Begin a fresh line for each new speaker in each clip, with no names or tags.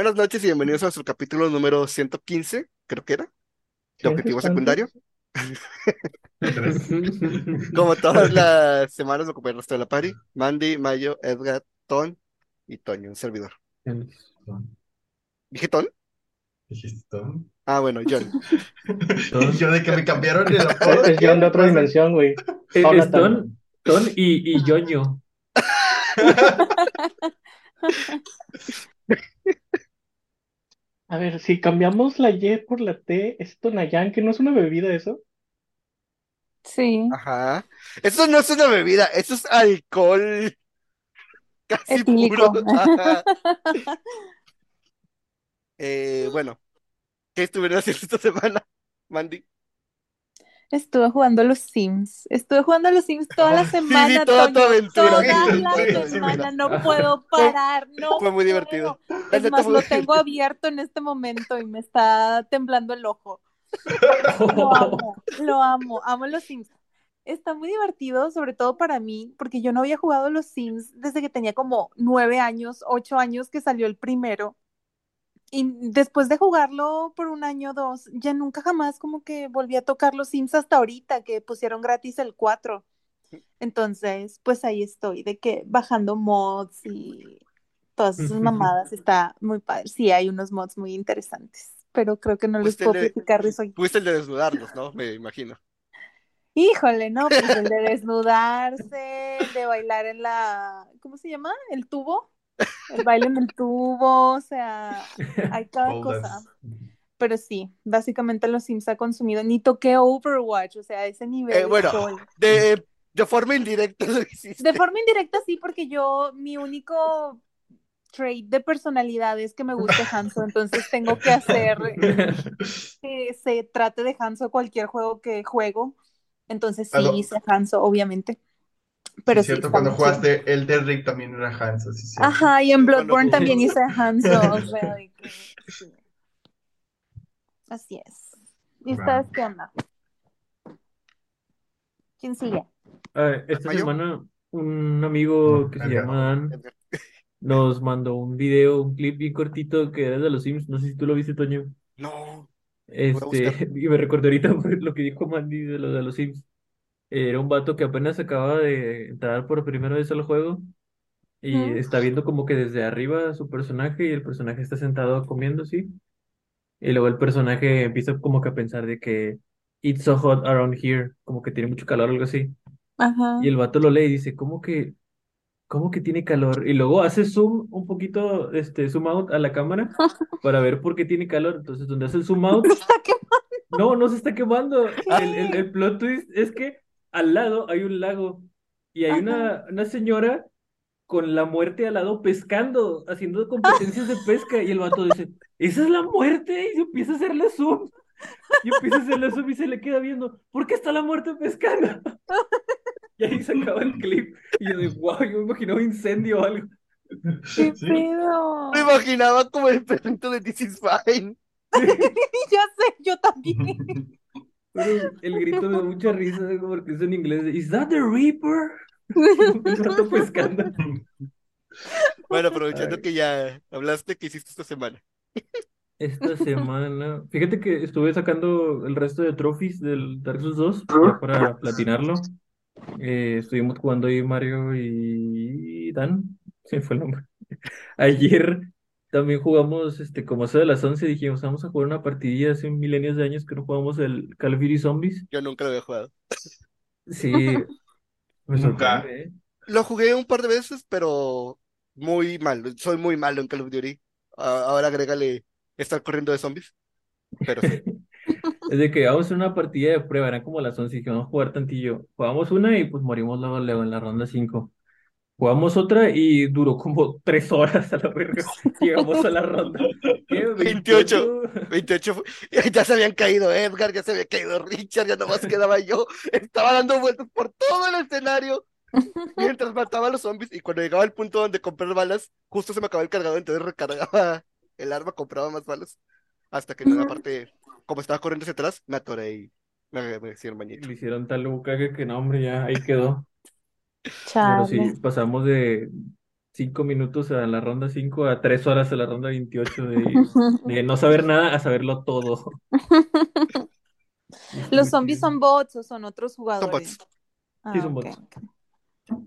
Buenas noches y bienvenidos a nuestro capítulo número 115, creo que era, de
¿Ciento
Objetivo? Secundario. Como todas las semanas me acompaña el resto de la party. Mandy, Mayo, Edgar, Ton y Toño, un servidor. ¿Dije Ton?
¿Dijiste todo?
Ah, bueno, John.
Yo de que me cambiaron el apodo.
Es John de otra dimensión, güey.
Es Ton, Ton y, y Yoño.
A ver, si cambiamos la Y por la T, ¿es Tonayán, que no es una bebida eso?
Sí,
Ajá. Eso no es una bebida, eso es alcohol casi
Etílico.
puro. Ajá. Eh, bueno, ¿qué estuvieron haciendo esta semana, Mandy?
Estuve jugando a los Sims. Estuve jugando a los Sims toda la
Oh, sí,
semana,
vi toda aventura.
toda
Sí,
la
sí, sí,
semana.
sí.
No puedo parar, no
Fue muy divertido.
Es más, lo tengo abierto en este momento y me está temblando el ojo. Lo amo, lo amo, amo los Sims. Está muy divertido, sobre todo para mí, porque yo no había jugado a los Sims desde que tenía como nueve años, ocho años que salió el primero. Y después de jugarlo por un año o dos, ya nunca jamás como que volví a tocar los Sims hasta ahorita que pusieron gratis el 4. Entonces, pues ahí estoy, de que bajando mods y todas esas mamadas, está muy padre. Sí, hay unos mods muy interesantes, pero creo que no les puedo platicar de eso.
Fuiste el de desnudarlos, ¿no? Me imagino.
Híjole, no, pues el de desnudarse, el de bailar en la, ¿cómo se llama? ¿El tubo? El baile en el tubo, o sea, hay cada cosa. Pero sí, básicamente los Sims ha consumido. Ni toqué Overwatch, o sea, a ese nivel
Eh, bueno, de, de forma indirecta lo hiciste.
De forma indirecta sí, porque yo, mi único trait de personalidad es que me guste Hanzo, entonces tengo que hacer que se trate de Hanzo cualquier juego que juego. Entonces sí hice Hanzo, obviamente. Pero
sí, cierto, cuando jugaste el de Rick también era sí.
Ajá, y en Bloodborne también hice Hanzo, o sea, de que sí. Así es. ¿Y ustedes qué onda? ¿Quién sigue?
Ah, esta
¿Mayo?
semana un amigo que se llama Dan nos mandó un video, un clip bien cortito que era de los Sims. No sé si tú lo viste, Toño.
No,
Este, y me recordé ahorita por lo que dijo Mandy de lo de los Sims. Era un vato que apenas acaba de entrar por primera vez al juego y
Ujú.
está viendo como que desde arriba su personaje y el personaje está sentado comiendo, sí. Y luego el personaje empieza como que a pensar de que it's so hot around here, como que tiene mucho calor o algo así.
Ajá.
Y el vato lo lee y dice, ¿cómo que, cómo que tiene calor? Y luego hace zoom un poquito, este, zoom out a la cámara para ver por qué tiene calor. Entonces, donde hace el zoom out,
Está que-
no, no se está quemando. El, el, el plot twist es que al lado hay un lago y hay una, una señora con la muerte al lado pescando, haciendo competencias de pesca. Y el vato dice, ¿esa es la muerte? Y se empieza a hacerle zoom. Y empieza a hacerle zoom y se le queda viendo, ¿por qué está la muerte pescando? Y ahí se acaba el clip. Y yo digo, wow, yo me imaginaba un incendio o algo.
¿Qué
Sí.
pedo?
Me imaginaba como el perrito de This is Fine.
Ya sé, yo también.
Pero el grito me da mucha risa porque es en inglés. ¿Is that the Reaper? El vato pescando.
Bueno, aprovechando que ya hablaste, ¿qué hiciste esta semana?
Esta semana, fíjate que estuve sacando el resto de trophies del Dark Souls 2 ya para platinarlo. Eh, estuvimos jugando ahí Mario y Dan, se fue el nombre. Ayer también jugamos, este, como eso de las 11, dijimos, vamos a jugar una partidilla hace milenios de años que no jugamos el Call of Duty Zombies.
Yo nunca lo había jugado.
Sí, me
Nunca.
¿eh?
Lo jugué un par de veces, pero muy mal. Soy muy malo en Call of Duty. Ahora agrégale estar corriendo de zombies. Pero sí.
Es de que vamos a hacer una partida de prueba, eran como las 11 y que vamos a jugar tantillo. Jugamos una y pues morimos luego, luego en la ronda 5. Jugamos otra y duró como 3 horas a la verga. Llegamos a la ronda. ¿Qué?
28. 28 fu- Ya se habían caído Edgar, ya se había caído Richard, ya nomás quedaba yo. Estaba dando vueltas por todo el escenario mientras mataba a los zombies. Y cuando llegaba al punto donde comprar balas, justo se me acababa el cargador, entonces recargaba el arma, compraba más balas. Hasta que en una parte, como estaba corriendo hacia atrás, me atoré y me, me hicieron bañito.
Le hicieron tal bucaque que no, hombre, ya ahí quedó. Pero
Chale.
sí, pasamos de cinco minutos a la ronda 5 a tres horas a la ronda 28 de, de no saber nada a saberlo todo.
¿Los zombies son bots o son otros
Son
jugadores?
bots.
Ah,
Sí, son
ok,
bots.
ok.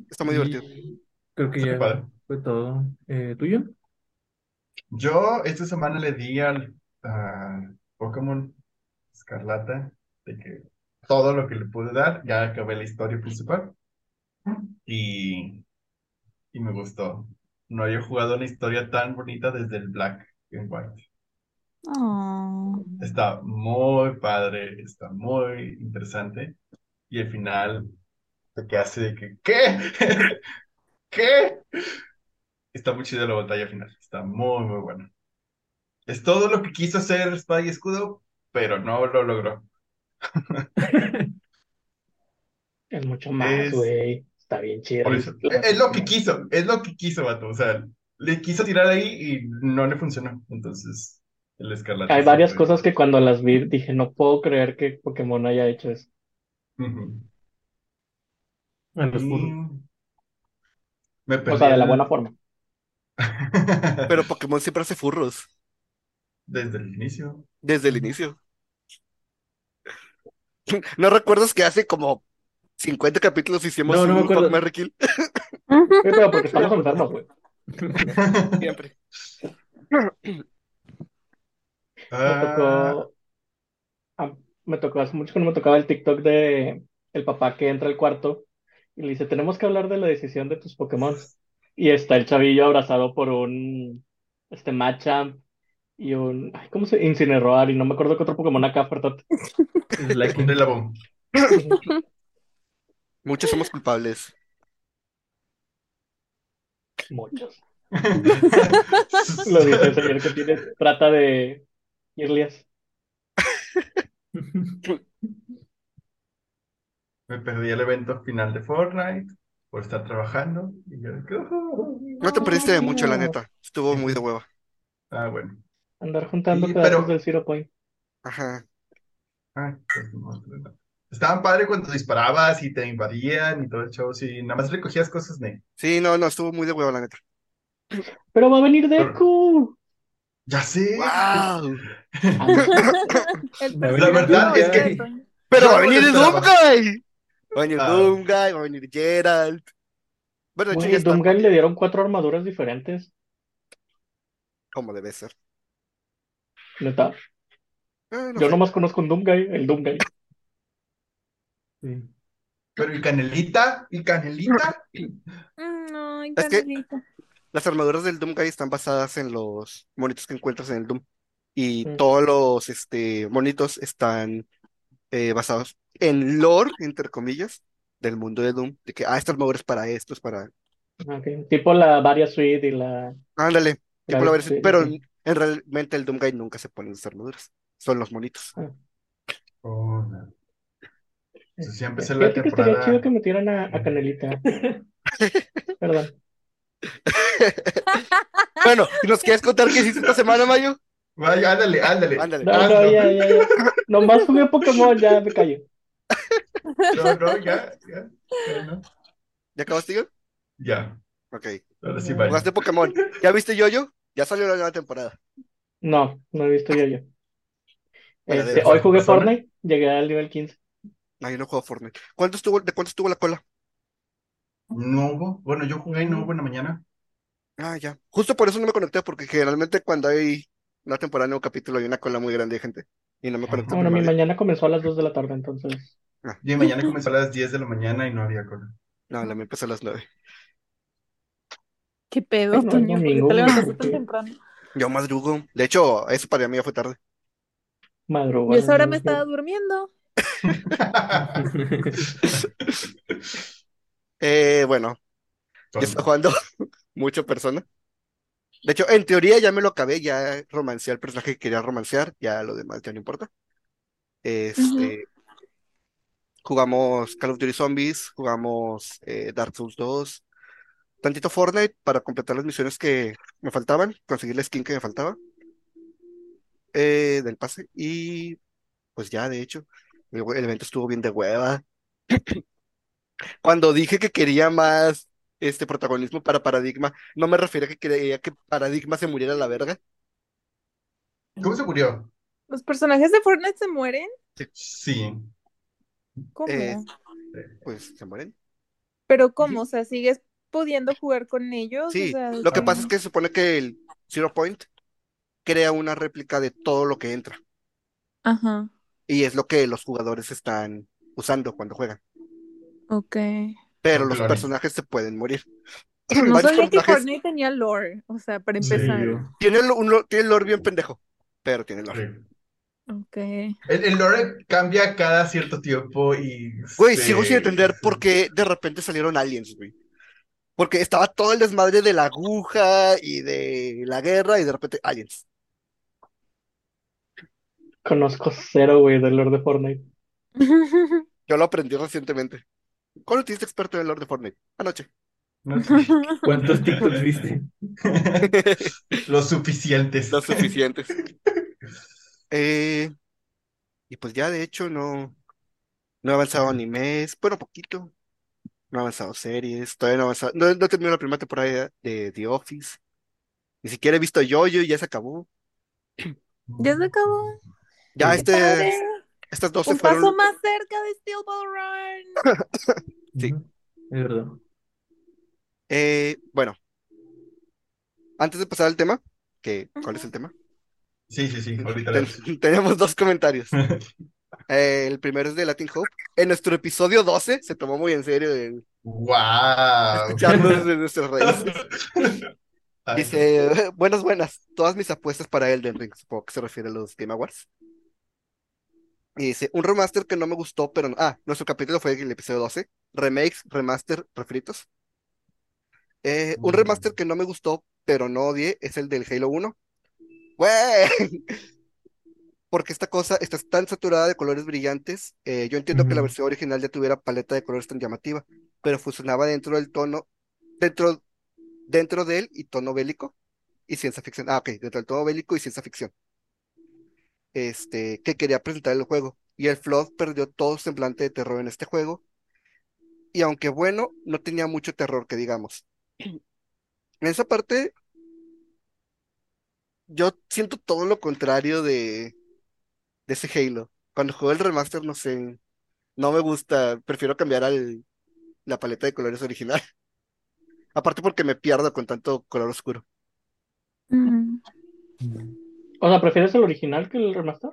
Está muy divertido.
Y creo que
Está
ya
padre.
fue todo. Eh, ¿tuyo?
Yo esta semana le di al a Pokémon Escarlata de que todo lo que le pude dar, ya acabé la historia principal y, y me gustó. No había jugado una historia tan bonita desde el Black and White.
Oh.
Está muy padre, está muy interesante y al final te quedas así de que ¿qué? ¿Qué? Está muy chida la batalla final, está muy muy buena. Es todo lo que quiso hacer Espada y Escudo, pero no lo logró.
Es mucho más,
Es-
güey. Está bien chido.
Por eso. Es lo que quiso, es lo que quiso, vato. O sea, le quiso tirar ahí y no le funcionó. Entonces, el Escarlata.
Hay varias
fue-
cosas que cuando las vi dije, no puedo creer que Pokémon haya hecho eso.
Y
furros.
Me
O sea, de la buena forma.
Pero Pokémon siempre hace furros.
Desde el inicio.
Desde el inicio. ¿No recuerdas que hace como 50 capítulos hicimos
No, no me
un
acuerdo.
Fuck, Marry, Kill?
Sí, pero porque estamos enfermos, güey.
Siempre.
Me tocó, ah, me tocó hace mucho que no me tocaba el TikTok de el papá que entra al cuarto y le dice, tenemos que hablar de la decisión de tus Pokémon. Y está el chavillo abrazado por un este Machamp y un ay, ¿cómo se? Incineroar y no me acuerdo qué otro Pokémon acá, perdón.
Like
un Rillaboom.
Muchos somos culpables.
Muchos. Lo dice el señor que tiene, trata de Irlias.
Me perdí el evento final de Fortnite por estar trabajando. Y yo, "Oh".
No te perdiste de mucho, la neta. Estuvo muy de hueva.
Ah, bueno.
Andar juntando
Sí,
pedazos
pero-
del Zero Point.
Ajá.
Ay, pues, no, no, no. Estaban padre cuando disparabas y te invadían y todo el show. Sí, nada más recogías cosas, ne.
Sí, no, no, estuvo muy de hueva, la neta.
Pero va a venir
Pero-
Deku.
Ya sé.
¡Wow!
La
verdad es que-
Pero va a
no
venir el
esperaba.
Doomguy. Va a venir
Ah.
Doomguy, va a venir Geralt. Bueno, de hecho ya está,
Doomguy le dieron cuatro armaduras diferentes.
como debe ser.
Neta.
Ah, no
Yo
sé.
nomás conozco un Doomguy, el Doomguy.
Sí.
Pero y Canelita, y Canelita.
Ay,
Es que-
Canelita.
Las armaduras del Doomguy están basadas en los monitos que encuentras en el Doom. Y
Mm.
todos los este, monitos están eh, basados en lore, entre comillas, del mundo de Doom. De que, ah, esta armadura es para esto, es para...
Ah. Tipo la Varia Suite y la.
Ándale, tipo
la- sí,
pero
sí.
en realmente el Doomguy nunca se ponen las armaduras. Son los monitos.
Oh, no. Entonces ya empecé la
Fíjate que estaría
temporada.
chido que metieran a, a Canelita. Perdón.
Bueno, ¿y ¿nos quieres contar qué hiciste esta semana, Mayo?
Vaya, ándale, ándale.
Ándale.
No,
Hazlo.
no, ya, ya, ya. Nomás jugué Pokémon, ya me callo.
No, no, ya, ya, ya, no.
¿Ya acabaste yo?
Ya,
Ok.
ahora sí vaya.
¿Jugaste Pokémon? ¿Ya viste Yoyo? Ya salió la nueva temporada.
No, no he visto yo yo.
Bueno,
Este, hoy jugué
persona.
Fortnite, llegué al nivel 15.
No, yo no juego Fortnite. ¿Cuánto estuvo, ¿De cuánto estuvo la cola?
No hubo, bueno, yo jugué y no hubo en la mañana.
Ah, ya. Justo por eso no me conecté, porque generalmente cuando hay una temporada, nuevo capítulo, hay una cola muy grande de gente. Y no me conecté.
Bueno, mi
primero.
mañana comenzó a las 2 de la tarde, entonces.
Y mañana comenzó a las 10 de la mañana y no había cola.
No, la mía empezó a las nueve.
¿Qué pedo,
Bueno,
Toño? ¿Por qué
domingo,
te levantaste
porque-
tan temprano?
Yo madrugo. De hecho, eso para mí ya fue tarde.
Madruga.
Yo a esa hora me estaba durmiendo.
Eh, bueno, yo estoy jugando mucho persona. De hecho, en teoría ya me lo acabé, ya romancé al personaje que quería romancear, ya lo demás ya no importa. Este, jugamos Call of Duty Zombies, jugamos eh, Dark Souls 2, tantito Fortnite para completar las misiones que me faltaban, conseguir la skin que me faltaba eh, del pase y pues ya, de hecho, el, el evento estuvo bien de hueva. Cuando dije que quería más este protagonismo para Paradigma. No me refiero a que creía que Paradigma se muriera a la verga.
¿Cómo se murió?
¿Los personajes de Fortnite se mueren?
Sí.
¿Cómo?
Eh, Pues se mueren.
¿Pero cómo? O sea, ¿sigues pudiendo jugar con ellos? O
Sí,
sea,
lo que
¿cómo?
pasa es que se supone que el Zero Point crea una réplica de todo lo que entra.
Ajá,
Y es lo que los jugadores están usando cuando juegan.
ok.
Pero
Los
personajes se pueden morir.
No sabía que Fortnite tenía lore, o sea, para
Sí,
empezar.
tiene el- un tiene lore bien pendejo, pero tiene lore.
Sí.
Ok.
El, el lore cambia cada cierto tiempo y
Güey,
se-
sigo sin entender por qué de repente salieron aliens, güey. Porque estaba todo el desmadre de la aguja y de la guerra y de repente aliens.
Conozco cero, güey, del lore de Fortnite.
Yo lo aprendí recientemente. ¿Cuándo te hiciste experto en el lore de Fortnite? Anoche.
No sé.
¿Cuántos TikToks viste?
Los suficientes.
Lo suficientes. Eh, y pues ya de hecho no, no he avanzado animes, bueno, poquito. No he avanzado series, todavía no he avanzado, no, no he terminado la primera temporada de The Office. Ni siquiera he visto Jojo y ya se acabó.
Ya se acabó.
Ya este,
padre.
estas 12
Un paso
fueron,
más cerca de Steel Ball Run.
Sí.
Es verdad.
eh, bueno, antes de pasar al tema, que, ¿cuál es el tema?
Sí, sí, sí,
Ten- tenemos dos comentarios. Eh, el primero es de Latin Hope. En nuestro episodio 12 se tomó muy en serio el
¡Wow!
escucharnos de nuestras raíces. Dice, buenas, buenas. Todas mis apuestas para Elden Ring, supongo que se refiere a los Game Awards. Y dice, un remaster que no me gustó, pero no- Ah, nuestro capítulo fue el episodio 12. Remakes, remaster, refritos. Eh, un remaster que no me gustó, pero no odié, es el del Halo 1. ¡Güey! Porque esta cosa está tan saturada de colores brillantes. eh, yo entiendo que la versión original ya tuviera paleta de colores tan llamativa, pero fusionaba dentro del tono, dentro, dentro de él y tono bélico y ciencia ficción. Ah, ok, dentro del tono bélico y ciencia ficción. Este, que quería presentar el juego. Y el Flood perdió todo semblante de terror en este juego. Y aunque bueno, no tenía mucho terror, que digamos. En esa parte, yo siento todo lo contrario de, de ese Halo. Cuando juego el remaster, no sé, no me gusta, prefiero cambiar al, la paleta de colores original. Aparte porque me pierdo con tanto color oscuro.
Mm.
O sea, ¿prefieres el original que el remaster?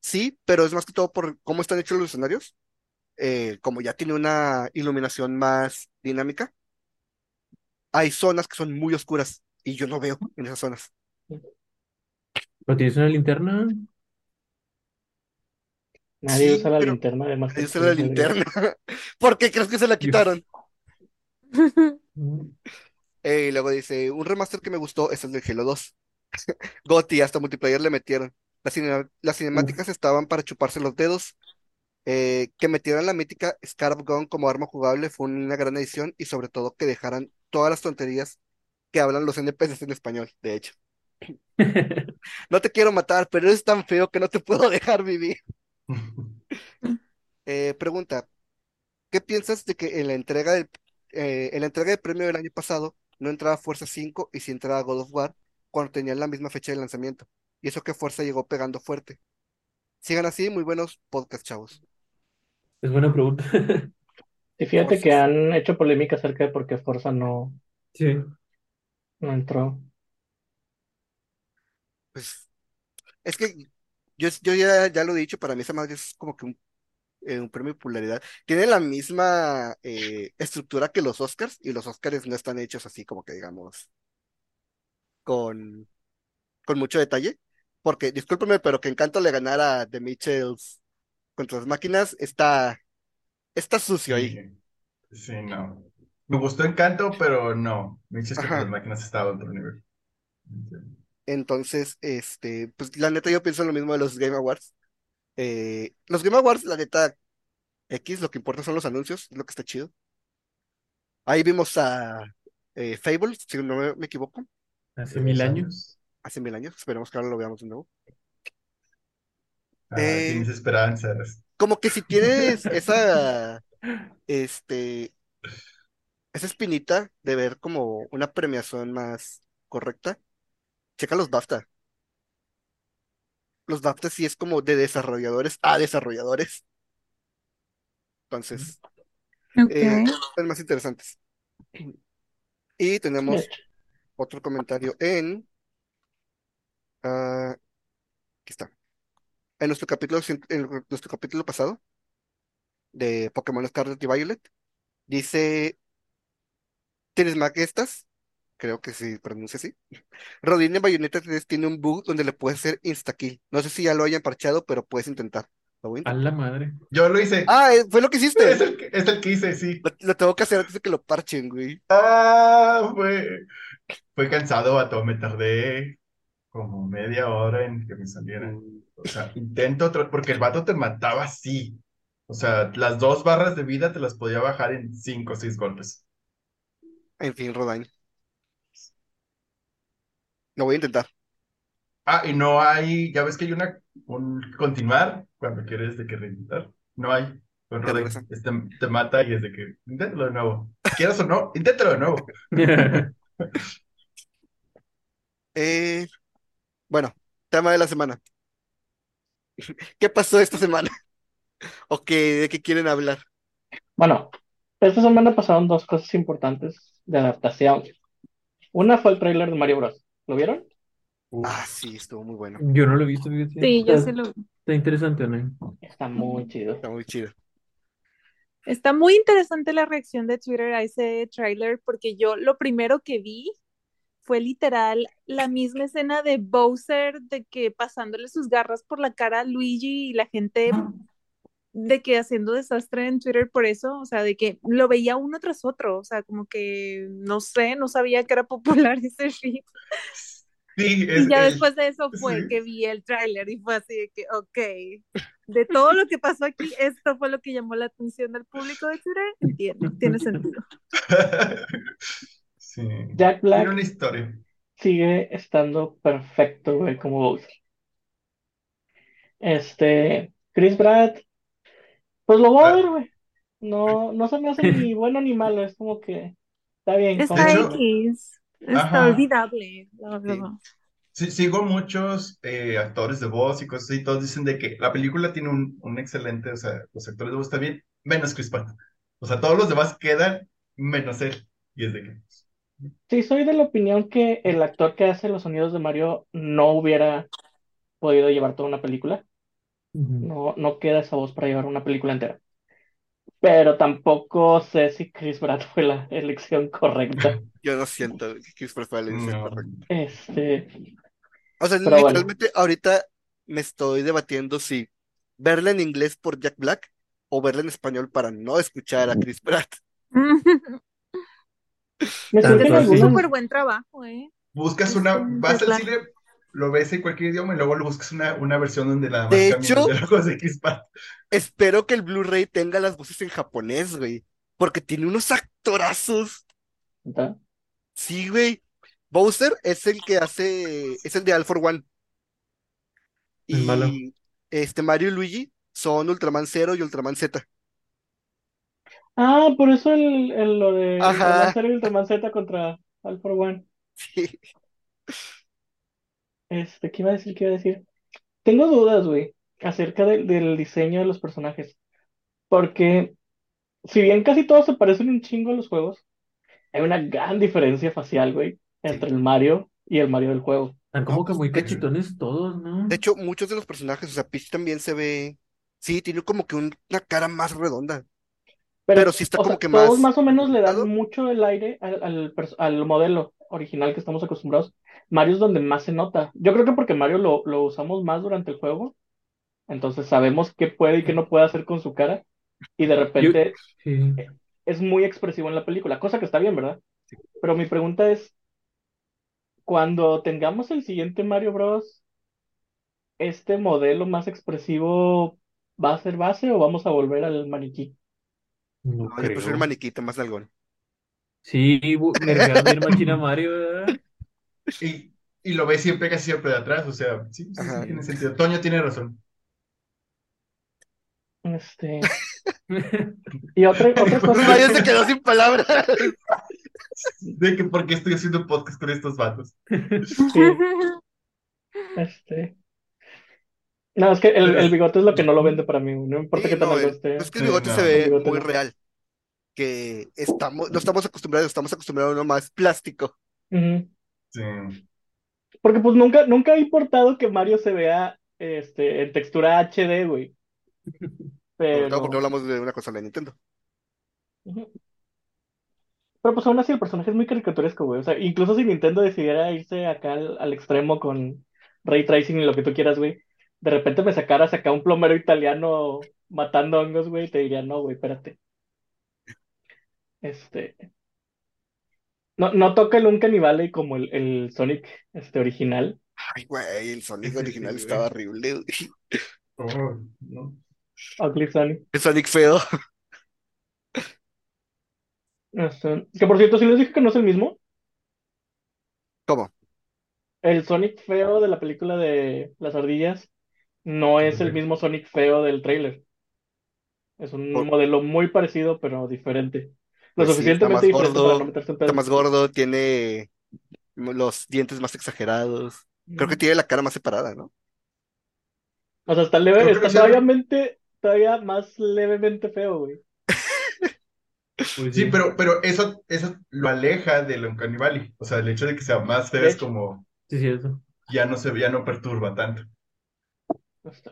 Sí, pero es más que todo por cómo están hechos los escenarios. Eh, como ya tiene una iluminación más dinámica, hay zonas que son muy oscuras y yo no veo en esas zonas.
¿Pero tienes una linterna?
Nadie
Sí,
usa la
pero
linterna de Master
Ahí usa la linterna. ¿Por qué crees que se la quitaron? Eh, y luego dice, un remaster que me gustó es el del Halo 2. GOTY, hasta multiplayer le metieron. Las, cine- las cinemáticas estaban para chuparse los dedos. Eh, que metieran la mítica Scarab Gun como arma jugable fue una gran edición y sobre todo que dejaran todas las tonterías que hablan los NPCs en español, de hecho. No te quiero matar, pero eres tan feo que no te puedo dejar vivir. Eh, pregunta, ¿qué piensas de que en la entrega del, eh, en la entrega de premio del año pasado no entraba Fuerza 5 y sí entraba God of War cuando tenían la misma fecha de lanzamiento? Y eso que Fuerza llegó pegando fuerte. Sigan así, muy buenos podcast, chavos.
Es buena pregunta.
Y fíjate
Forza.
que han hecho polémica acerca de por qué Forza no,
Sí.
no entró.
Pues es que yo, yo ya, ya lo he dicho, para mí esa madre es como que un, eh, un premio de popularidad. Tiene la misma eh, estructura que los Oscars y los Oscars no están hechos así como que digamos con, con mucho detalle. Porque, discúlpeme, pero que Encanto le ganara a The Mitchells contra las máquinas está, está sucio ahí.
Sí, sí, no. Me gustó Encanto, pero no. Que
Ajá.
las máquinas estaban a otro nivel.
Entonces, este, pues la neta yo pienso lo mismo de los Game Awards. Eh, los Game Awards, la neta, X, lo que importa son los anuncios, es lo que está chido. Ahí vimos a eh, Fable, si no me, me equivoco,
Hace mil años.
hace mil años. Esperemos que ahora lo veamos de nuevo.
Ah,
Eh,
tienes esperanzas.
Como que si tienes esa, este, esa espinita de ver como una premiación más correcta, checa los BAFTA. Los BAFTA sí es como de desarrolladores a desarrolladores. Entonces, eh, son más interesantes. Y tenemos otro comentario en. ah, aquí está. En nuestro capítulo, en nuestro capítulo pasado de Pokémon Scarlet y Violet, dice. ¿Tienes más que estas? Creo que sí, pronuncia así. Rodin en Bayonetta 3 tiene un bug donde le puedes hacer insta-kill. No sé si ya lo hayan parchado, pero puedes intentar. Lo voy a
la madre.
Yo lo hice.
Ah, eh, fue lo que
Es
hiciste.
el que, es el que hice, sí.
Lo, lo tengo que hacer antes de que lo parchen, güey.
Ah, fue, fue cansado, vato. Me tardé como media hora en que me saliera.
Mm,
O sea, intento otro, porque el vato te mataba así. O sea, las dos barras de vida te las podía bajar en cinco o seis golpes.
En fin, Rodain. Lo voy a intentar.
Ah, y no hay, ya ves que hay una, un continuar cuando quieres de que reintentar. No hay. Con
Te
Rodin,
regresa.
este, te mata y es de que, inténtalo de nuevo. Quieras o no, inténtalo de nuevo.
Eh, bueno, tema de la semana. ¿Qué pasó esta semana? ¿O qué, de qué quieren hablar?
bueno, esta semana pasaron dos cosas importantes de adaptación. Una fue el tráiler de Mario Bros. ¿Lo vieron?
Ah, sí, estuvo muy bueno.
Yo no lo he visto, fíjate.
Sí, yo
Está,
sí lo
está interesante, ¿no?
Está muy chido.
Está muy chido.
Está muy interesante la reacción de Twitter a ese tráiler porque yo lo primero que vi fue literal la misma escena de Bowser de que pasándole sus garras por la cara a Luigi y la gente de que haciendo desastre en Twitter por eso, o sea, de que lo veía uno tras otro, o sea, como que no sé, no sabía que era popular ese shit.
Sí, es,
Y ya
es-
después de eso fue
sí.
que vi el tráiler y fue así de que, ok, de todo lo que pasó aquí, esto fue lo que llamó la atención del público de Twitter, entiendo, tiene sentido.
Sí.
Jack
Tiene
Black
una historia.
sigue estando perfecto, güey, como Bowser. Este, Chris Pratt, pues lo voy a ver, güey. No, no se me hace ni bueno ni malo, es como que está bien.
Está
como-
X, está olvidable, la verdad.
Sí, sigo muchos eh, actores de voz y cosas así, todos dicen de que la película tiene un, un excelente, o sea, los actores de voz están bien, menos Chris Pratt. O sea, todos los demás quedan menos él. Y es de que,
Sí, soy de la opinión que el actor que hace los sonidos de Mario no hubiera podido llevar toda una película.
Ujú.
No, no queda esa voz para llevar una película entera. Pero tampoco sé si Chris Pratt fue la elección correcta.
Yo no siento que Chris Pratt fue la elección
no.
correcta.
Este,
O sea,
Pero bueno.
literalmente ahorita me estoy debatiendo si verla en inglés por Jack Black o verla en español para no escuchar a Chris Pratt.
me
así.
Hizo
algunas,
súper buen trabajo, ¿eh?
buscas una,
un
vas al cine, lo ves en cualquier idioma y luego lo buscas una, una versión donde más
De hecho-
de.
Espero que el Blu-ray tenga las voces en japonés, güey. Porque tiene unos actorazos.
¿verdad?
Sí, güey. Bowser es el que hace, es el de All for One.
El malo.
Y este Mario y Luigi son Ultraman Zero y Ultraman Z.
Ah, por eso el, el- lo de
Ajá.
Ultraman Zero y Ultraman Z contra All for One.
Sí.
Este, ¿qué iba a decir? ¿Qué iba a decir? Tengo dudas, güey, acerca del- del diseño de los personajes. Porque si bien casi todos se parecen un chingo a los juegos, hay una gran diferencia facial, güey, entre el Mario y el Mario del juego.
Están como que
pues,
muy
de hecho-
cachetones todos, ¿no?
De hecho, muchos de los personajes, o sea, Peach también se ve. Sí, tiene como que un- una cara más redonda. Pero sí está
o
como
sea,
que
todos
más
más o menos le dan
dado.
mucho el aire al, al, pers- al modelo original que estamos acostumbrados. Mario es donde más se nota. Yo creo que porque Mario lo, lo usamos más durante el juego, entonces sabemos qué puede y qué no puede hacer con su cara, y de repente
Sí.
es muy expresivo en la película, cosa que está bien, ¿verdad? Pero mi pregunta es, cuando tengamos el siguiente Mario Bros, ¿este modelo más expresivo va a ser base o vamos a volver al maniquí?
No
No, yo
creo.
prefiero el maniquito más algón.
Sí, machina a Mario, ¿verdad?
Y, y lo ves siempre casi siempre de atrás, o sea, sí, sí, sí, tiene sentido. Toño tiene razón.
Este. Y otra, otra cosa.
Mario se quedó sin palabras.
De que por qué estoy haciendo podcast con estos vatos.
Sí, este. No, es que el, el bigote es lo que no lo vende para mí. No importa
Sí,
qué tan
no, eh,
esté.
es que el bigote
no,
se ve
bigote
muy
no.
real. Que estamos, no estamos acostumbrados, estamos acostumbrados a uno más plástico.
Ujú.
Sí.
Porque pues nunca, nunca ha importado que Mario se vea este, en textura HD, güey. Pero.
porque no hablamos de una consola de Nintendo.
Pero pues aún así el personaje es muy caricaturesco, güey. O sea, incluso si Nintendo decidiera irse acá al, al extremo con ray tracing y lo que tú quieras, güey, de repente me sacaras acá un plomero italiano matando hongos, güey, y te diría, no, güey, espérate. Este. No, no toca el Uncanny Valley como el, el Sonic este, original.
Ay, güey, el Sonic
Sí,
original
sí,
estaba
güey.
horrible. güey.
Oh, no.
Ugly Sonic.
El Sonic feo.
Este, que por cierto, si les dije que no es el mismo.
¿Cómo?
El Sonic feo de la película de las ardillas no es el mismo Sonic feo del tráiler. Es un
Por-
modelo muy parecido, pero diferente. Lo
Pues sí, está más
suficientemente diferente para
gordo,
no meterse en
está más gordo, tiene los dientes más exagerados. Creo que tiene la cara más separada, ¿no?
O sea, está leve, está todavía, mente- todavía más levemente feo, güey.
Pues
Sí, pero, pero eso, eso lo aleja de lo Valley. O sea, el hecho de que sea más feo es como
Sí, cierto.
ya no se ya no perturba tanto.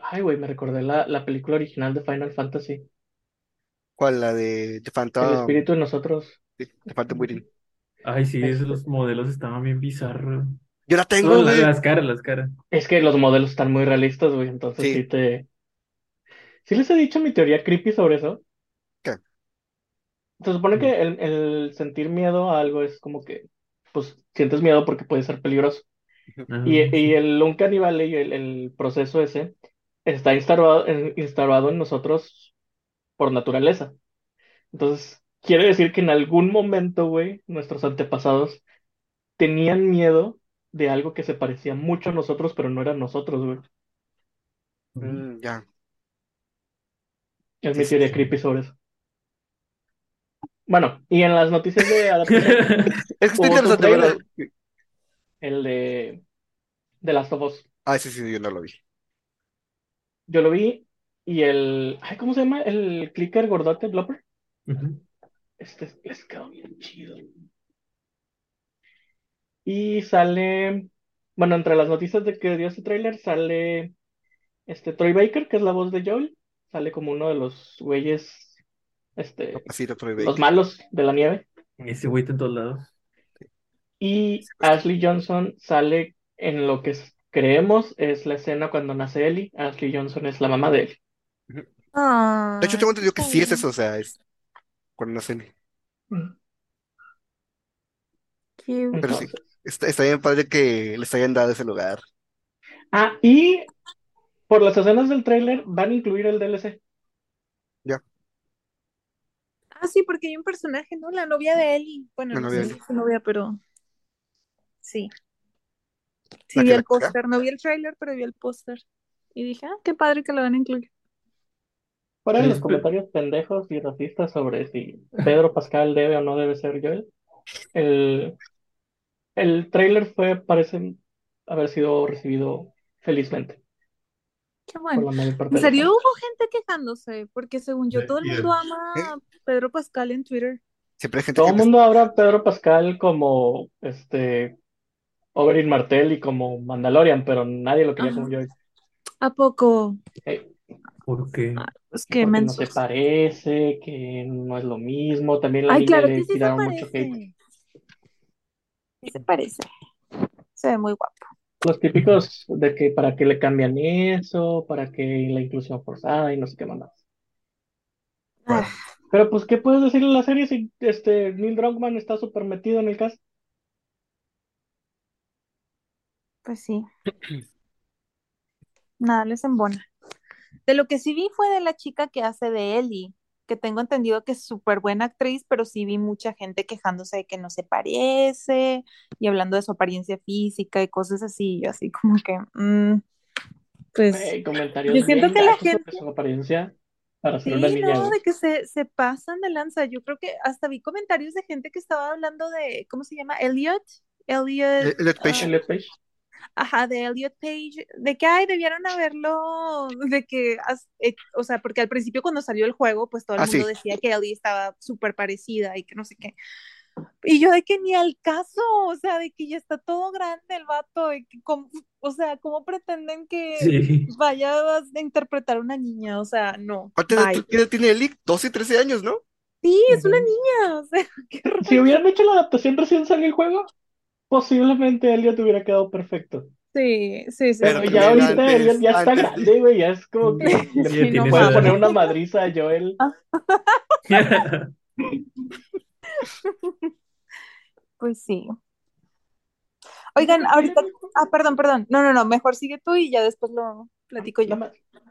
Ay, güey, me recordé la, la película original de Final Fantasy.
¿Cuál? La de The
El
Phantom,
espíritu de nosotros.
sí, The Phantom Within.
Ay, sí, esos los modelos estaban bien bizarros.
Yo la tengo,
No,
güey.
las caras, las caras.
es que los modelos están muy realistas, güey, entonces sí
Sí.
te... ¿Sí les he dicho mi teoría creepy sobre eso?
¿Qué?
Se supone que el, el sentir miedo a algo es como que, pues, sientes miedo porque puede ser peligroso.
Ah,
Y, y
sí.
el Uncanny Valley, el, el proceso ese, está instalado, en- instalado en nosotros por naturaleza. Entonces, quiere decir que en algún momento, güey, nuestros antepasados tenían miedo de algo que se parecía mucho a nosotros, pero no eran nosotros, güey.
Mm, ya.
Es
Sí,
mi teoría
sí.
creepy sobre eso. Bueno, y en las noticias de adaptación
Es que está interesante,
el de The Last of Us.
Ah, sí, sí, yo no lo vi.
Yo lo vi y el, ay, ¿cómo se llama? El clicker gordote, Blopper. Este les quedó bien chido. Y sale, bueno, entre las noticias de que dio este tráiler sale este Troy Baker, que es la voz de Joel. Sale como uno de los güeyes, este,
Capacito Troy
los
Baker.
malos de la nieve.
Ese güey está en todos lados.
Y Ashley Johnson sale en lo que creemos es la escena cuando nace Ellie. Ashley Johnson es la mamá de Ellie.
De hecho,
Ay,
tengo entendido que sí es eso, o sea, es cuando nacen.
cute.
Pero sí,
Entonces.
está, está bien padre que les hayan dado ese lugar.
Ah, y por las escenas del tráiler van a incluir el DLC.
Ya,
Ah, sí, porque hay un personaje, ¿no? La novia de Ellie. Bueno,
la
no
novia
sé
de
si es su novia, pero sí. Sí
la
vi
que la
el
caga.
póster, no vi el tráiler, pero vi el póster. Y dije, ah, qué padre que lo van a incluir.
Fuera de los
espe-
comentarios pendejos y racistas sobre si Pedro Pascal debe o no debe ser Joel, el, el tráiler fue, parece haber sido recibido felizmente
Qué bueno. En serio hubo gente quejándose, porque según yo todo el mundo ama a Pedro Pascal en Twitter.
Siempre hay gente
Todo el mundo habla a Pedro Pascal como este Oberyn Martell y como Mandalorian, pero nadie lo quería como. Joel.
¿A poco?
¿Por qué?
Pues
que no se parece, que no es lo mismo. También la
Ay,
niña
claro
le
que sí se
tiraron mucho hate.
Sí se parece. Se ve muy guapo.
Los típicos de que para qué le cambian eso, para qué la inclusión forzada y no sé qué más.
Ah,
Pero pues, ¿qué puedes decir en la serie si este Neil Druckmann está súper metido en el cast?
pues sí, nada les embona. De lo que sí vi fue de la chica que hace de Ellie, que tengo entendido que es súper buena actriz, pero sí vi mucha gente quejándose de que no se parece y hablando de su apariencia física y cosas así, yo así como que, mm, pues
comentarios
yo siento
bien
que la gente,
su apariencia. para ser
Sí,
una niña,
no, de que se, se pasan de lanza. Yo creo que hasta vi comentarios de gente que estaba hablando de, ¿cómo se llama? Elliot. Elliot,
Elliot Page.
Elliot Page.
Ajá, de Elliot Page, de que, ay, debieron haberlo, de que, as- eh, o sea, porque al principio cuando salió el juego, pues todo el
Ah, sí.
mundo decía que Ellie estaba súper parecida y que no sé qué. Y yo de que ni al caso, o sea, de que ya está todo grande el vato, de que cómo- o sea, ¿cómo pretenden que
Sí.
vaya a interpretar a una niña? O sea, no,
¿Cuánta edad
bye.
tiene- Ellie? 12, 13 años, ¿no?
Sí, es una
Ujú.
niña, o sea, qué
Si hubieran hecho la adaptación recién salió el juego, posiblemente Elliot hubiera quedado perfecto.
Sí, sí, sí,
Pero
ya ahorita
antes-
Elliot ya está
antes-
grande, güey, ya es como que
Sí,
le
no
puede poner una madriza a Joel.
Pues sí. Oigan, ahorita, ah, perdón, perdón. No, no, no, mejor sigue tú y ya después lo platico yo.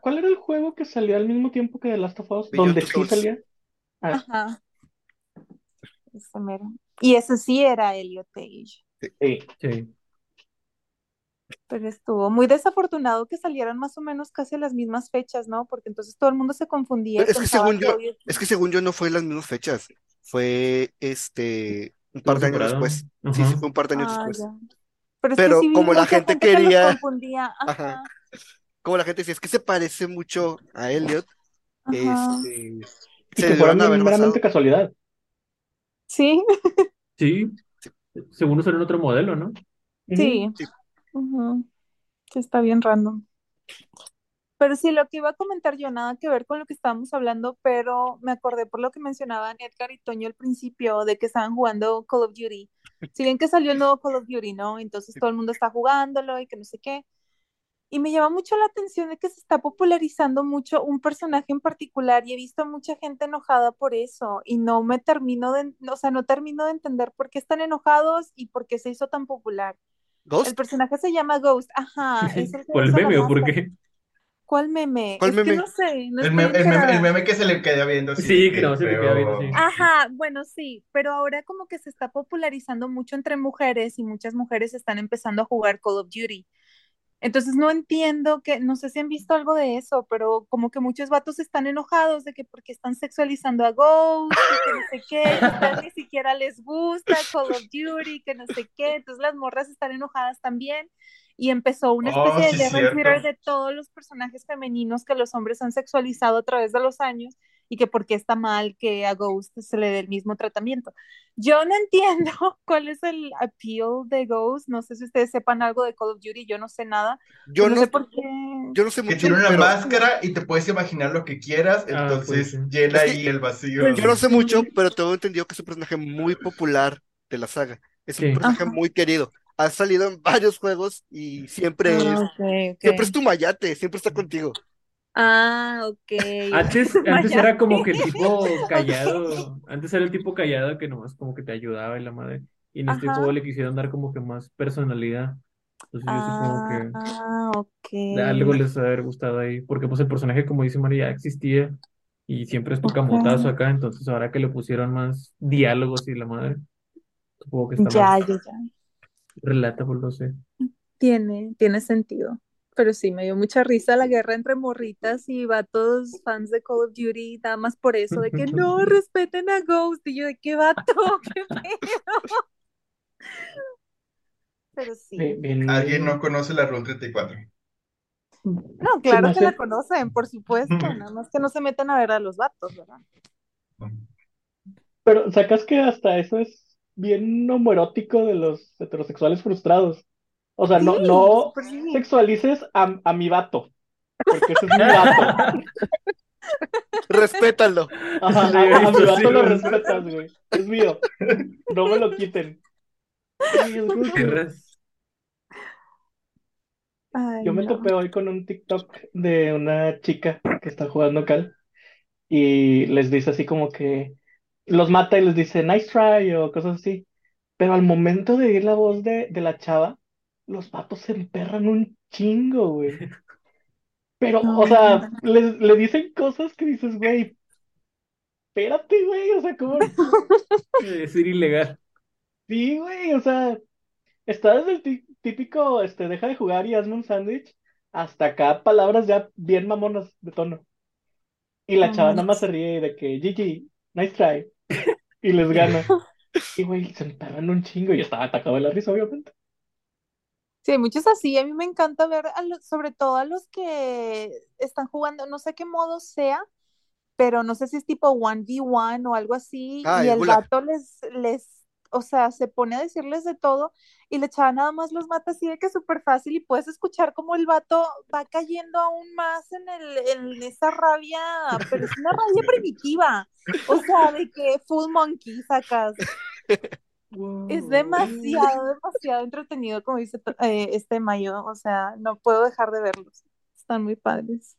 ¿Cuál era el juego que salió al mismo tiempo que The Last of Us? Donde sí
Souls.
salía. Ah,
Ajá. Ese mero. Y ese sí era Elliot Page.
Sí.
Sí.
Pero estuvo muy desafortunado que salieran más o menos casi a las mismas fechas, ¿no? Porque entonces todo el mundo se confundía
Es que según
que
yo, es que según yo no fue las mismas fechas. Fue este un par de años después. Sí,
Ajá.
sí, fue un par de años
Ah,
después.
ya. Pero es
Pero
que sí
como la gente
que los
quería-
confundía.
Ajá.
Ajá,
Como la gente decía, es que se parece mucho a Elliot.
ajá.
Este,
Y
se
que fueron meramente casualidad.
Sí,
Sí. Según usar otro modelo, ¿no?
sí.
Sí.
Ujú. Sí, está bien random. Pero sí, lo que iba a comentar yo, nada que ver con lo que estábamos hablando, pero me acordé por lo que mencionaban Edgar y Toño al principio, de que estaban jugando Call of Duty. Si bien que salió el nuevo Call of Duty, ¿no? Entonces todo el mundo está jugándolo y que no sé qué. Y me llama mucho la atención de que se está popularizando mucho un personaje en particular y he visto a mucha gente enojada por eso y no me termino de, o sea, no termino de entender por qué están enojados y por qué se hizo tan popular. El
¿Ghost?
personaje se llama Ghost, ajá, es el que
¿Por el meme o por qué?
¿Cuál meme?
¿Cuál
Es que
meme?
no sé, no
El,
estoy
me- el meme, el meme que se le queda viendo
Sí, que no, se le queda viendo así.
Ajá, bueno, sí, pero ahora como que se está popularizando mucho entre mujeres y muchas mujeres están empezando a jugar Call of Duty. Entonces no entiendo que, no sé si han visto algo de eso, pero como que muchos vatos están enojados de que porque están sexualizando a Ghost, que no sé qué, que ni siquiera les gusta Call of Duty, que no sé qué, entonces las morras están enojadas también. Y empezó una
Oh,
especie
sí,
de. Twitter de todos los personajes femeninos que los hombres han sexualizado a través de los años y que por qué está mal que a Ghost se le dé el mismo tratamiento. Yo no entiendo cuál es el appeal de Ghost, no sé si ustedes sepan algo de Call of Duty, yo no sé nada,
Yo
no
no,
sé por qué.
yo no sé
Que
mucho,
tiene una
pero
máscara y te puedes imaginar lo que quieras,
Ah,
entonces
pues
llena
Es que-
ahí el vacío.
Pues
yo no sé mucho, pero tengo entendido que es un personaje muy popular de la saga. Es un
Sí.
personaje
Ajá.
muy querido. Ha salido en varios juegos y siempre es,
Ah, ok, ok.
siempre es tu mayate, siempre está contigo.
Ah, ok.
Antes, antes era como que el tipo callado, antes era el tipo callado que nomás como que te ayudaba y la madre. Y en este
Ajá.
juego le quisieron dar como que más personalidad. Entonces yo supongo que
Ah, ok.
de algo les haber gustado ahí. Porque pues el personaje, como dice María, existía y siempre es tu camotazo acá. Entonces ahora que le pusieron más diálogos y la madre, supongo que está
Ya,
más
ya, ya.
relatable, no sé.
Tiene, tiene sentido. Pero sí, me dio mucha risa la guerra entre morritas y vatos fans de Call of Duty, nada más por eso, de que no respeten a Ghost. Y yo, ¿de qué vato? ¿Qué pedo? Pero sí.
Bien- bien-
Alguien no conoce la Rule 34.
No, claro que la conocen, por supuesto. Nada más que no se metan a ver a los vatos, ¿verdad?
Pero sacas que hasta eso es bien homoerótico de los heterosexuales frustrados. O sea, no,
Sí,
no
sí.
sexualices a, a mi vato, porque ese es mi vato.
Respétalo.
Ajá,
Sí,
a, a mi vato
sí,
lo respetas, güey. Es mío. No me lo quiten. Ay, Yo me
no.
topé hoy con un TikTok de una chica que está jugando Cal y les dice así como que los mata y les dice nice try o cosas así. Pero al momento de oír la voz de, de la chava, los patos se emperran un chingo, güey. Pero, o sea, les, le dicen cosas que dices, güey, espérate, güey, o sea, ¿cómo?
Es ir ilegal.
Sí, güey, o sea, está desde el tí- típico, este, deja de jugar y hazme un sándwich, hasta acá palabras ya bien mamonas de tono. Y la
No
chava nada más se ríe de que, GG, nice try. Y les gana. Y güey, se emperran un chingo y estaba atacado de la risa, obviamente.
Sí, hay muchos así. A mí me encanta ver, a los- sobre todo a los que están jugando, no sé qué modo sea, pero no sé si es tipo 1v1 o algo así,
Ah,
y
el Gulag.
vato les, les, o sea, se pone a decirles de todo y la chava nada más los mata así de que súper fácil y puedes escuchar como el vato va cayendo aún más en el, en esa rabia, pero es una rabia primitiva, o sea, de que full monkey sacas. Es demasiado, demasiado entretenido, como dice eh, este Mayo. O sea, no puedo dejar de verlos. Están muy padres.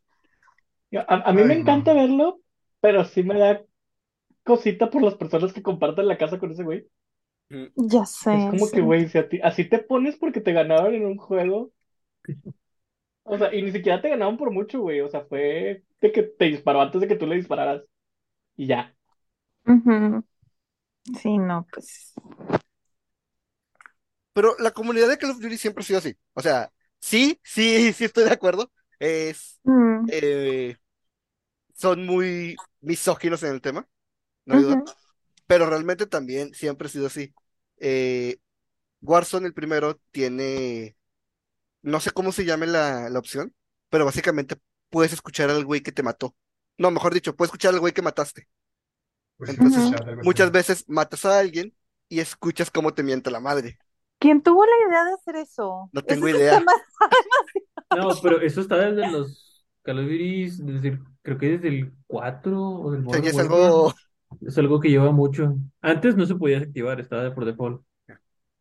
A, a mí me encanta
no.
verlo, pero sí me da cosita por las personas que comparten la casa con ese güey.
Ya
Es
sé,
como que, güey, si a ti- así te pones porque te ganaron en un juego. O sea, y ni siquiera te ganaron por mucho, güey. O sea, fue de que te disparó antes de que tú le dispararas. Y ya.
Ujú. Sí, no, pues.
Pero la comunidad de Call of Duty siempre ha sido así. O sea, sí, sí, sí estoy de acuerdo. Es,
Mm,
eh, son muy misóginos en el tema, no hay duda. Pero realmente también siempre ha sido así. Eh, Warzone, el primero, tiene, no sé cómo se llame la, la opción, pero básicamente puedes escuchar al güey que te mató. No, mejor dicho, puedes escuchar al güey que mataste. Entonces, muchas veces matas a alguien y escuchas cómo te miente la madre.
¿Quién tuvo la idea de hacer eso?
No tengo idea.
No, pero eso está desde los Call of Duty, desde el- creo que desde el 4 o del
O sea,
Modern
es
Warfare.
algo,
Es algo que lleva mucho. Antes no se podía desactivar, estaba de por default.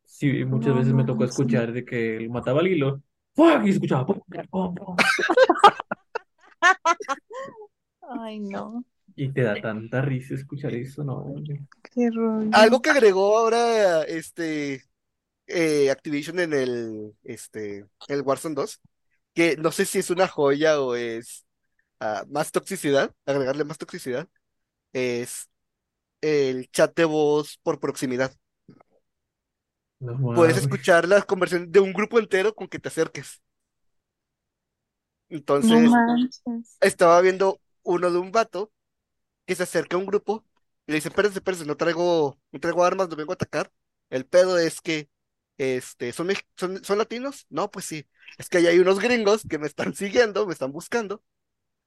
Sí, muchas
No
veces me tocó escuchar de que él mataba al hilo. ¡Fuck! Y escuchaba. pum, pum, pum.
Ay, no.
Y te da tanta risa escuchar eso, ¿no?
Qué rollo.
algo que agregó ahora este eh, Activision en el este el Warzone 2, que no sé si es una joya o es ah, más toxicidad, agregarle más toxicidad, es el chat de voz por proximidad.
No,
Puedes escuchar la conversión de un grupo entero con que te acerques. Entonces, estaba viendo uno de un vato que se acerca a un grupo y le dice, espérense, espérense, no traigo, no traigo armas, no vengo a atacar. El pedo es que, este, ¿son, son, son latinos? No, pues sí. Es que ahí hay unos gringos que me están siguiendo, me están buscando.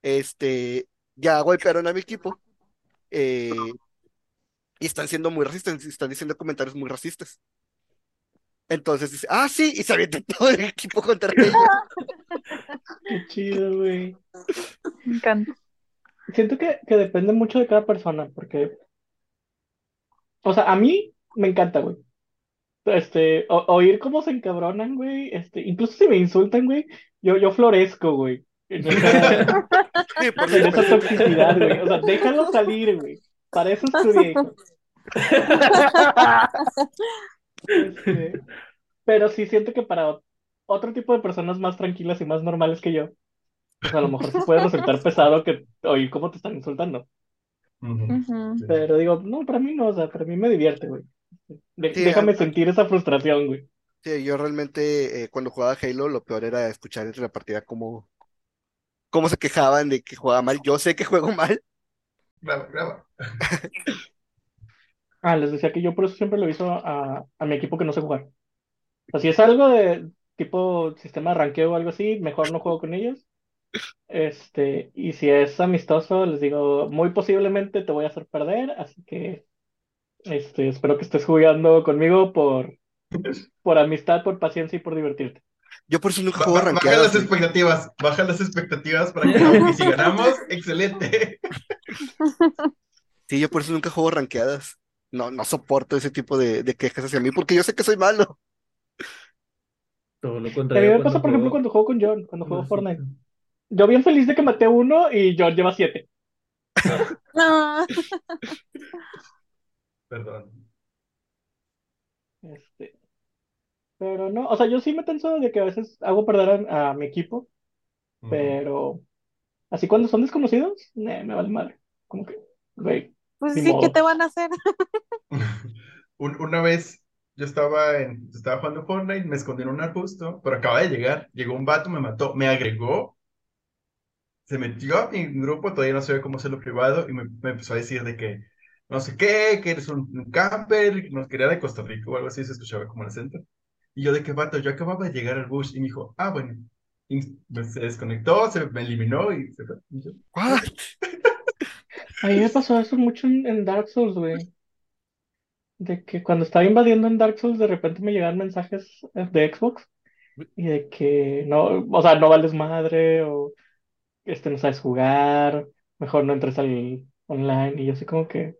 Este, ya golpearon a mi equipo. eh, y están siendo muy racistas, están diciendo comentarios muy racistas. Entonces dice, ah, sí, y se avienta todo el equipo contra ellos.
Qué chido, güey.
Me encanta.
Siento que, que depende mucho de cada persona, porque, o sea, a mí me encanta, güey. Este, o- oír cómo se encabronan, güey. Este, incluso si me insultan, güey, yo, yo florezco, güey. En esa,
Sí,
en esa toxicidad, güey. O sea, déjalo salir, güey. Para eso estudié. Este, pero sí siento que para otro tipo de personas más tranquilas y más normales que yo, pues a lo mejor sí puede resultar pesado que oír cómo te están insultando. Pero digo, no, para mí no, o sea, para mí me divierte, güey. De-
Sí,
déjame sentir esa frustración, güey.
Sí, yo realmente eh, cuando jugaba Halo lo peor era escuchar entre la partida cómo, cómo se quejaban de que jugaba mal. Yo sé que juego mal.
Graba, graba.
Ah, les decía que yo por eso siempre lo hizo a, a mi equipo que no sé jugar. O sea, si es algo de tipo sistema de ranqueo o algo así, mejor no juego con ellos. Este, y si es amistoso, les digo, muy posiblemente te voy a hacer perder, así que este, espero que estés jugando conmigo por, por amistad, por paciencia y por divertirte.
Yo por eso nunca juego
ba- baja
rankeadas.
las
güey.
expectativas, baja las expectativas para que no, y si ganamos, excelente.
Sí, yo por eso nunca juego rankeadas. No, no soporto ese tipo de, de quejas hacia mí porque yo sé que soy malo.
Todo lo
A mí
contrario
me pasa, por ejemplo, cuando juego con John, cuando juego. Fortnite. Yo bien feliz de que maté a uno y John lleva siete.
No.
Perdón.
Este, pero no, o sea, yo sí me tenso de que a veces hago perder a, a mi equipo, pero así cuando son desconocidos, ne, me vale madre. Como que, güey,
Pues sí, ¿qué te van a hacer?
Un- Una vez yo estaba en, estaba jugando Fortnite, me escondí en un arbusto, pero acaba de llegar, llegó un vato, me mató, me agregó, se metió a mi grupo, todavía no sabía cómo hacerlo privado, y me, me empezó a decir de que no sé qué, que eres un, un camper, nos quería de Costa Rica o algo así, se escuchaba como el acento. Y yo de qué vato, yo acababa de llegar al bus y me dijo, ah, bueno. Y se desconectó, se me eliminó y se fue. Y yo,
What?
A mí me pasó eso mucho en, en Dark Souls, güey. De que cuando estaba invadiendo en Dark Souls, de repente me llegaban mensajes eh, de Xbox y de que no, o sea, no vales madre o este no sabes jugar, mejor no entres al online y yo así como que...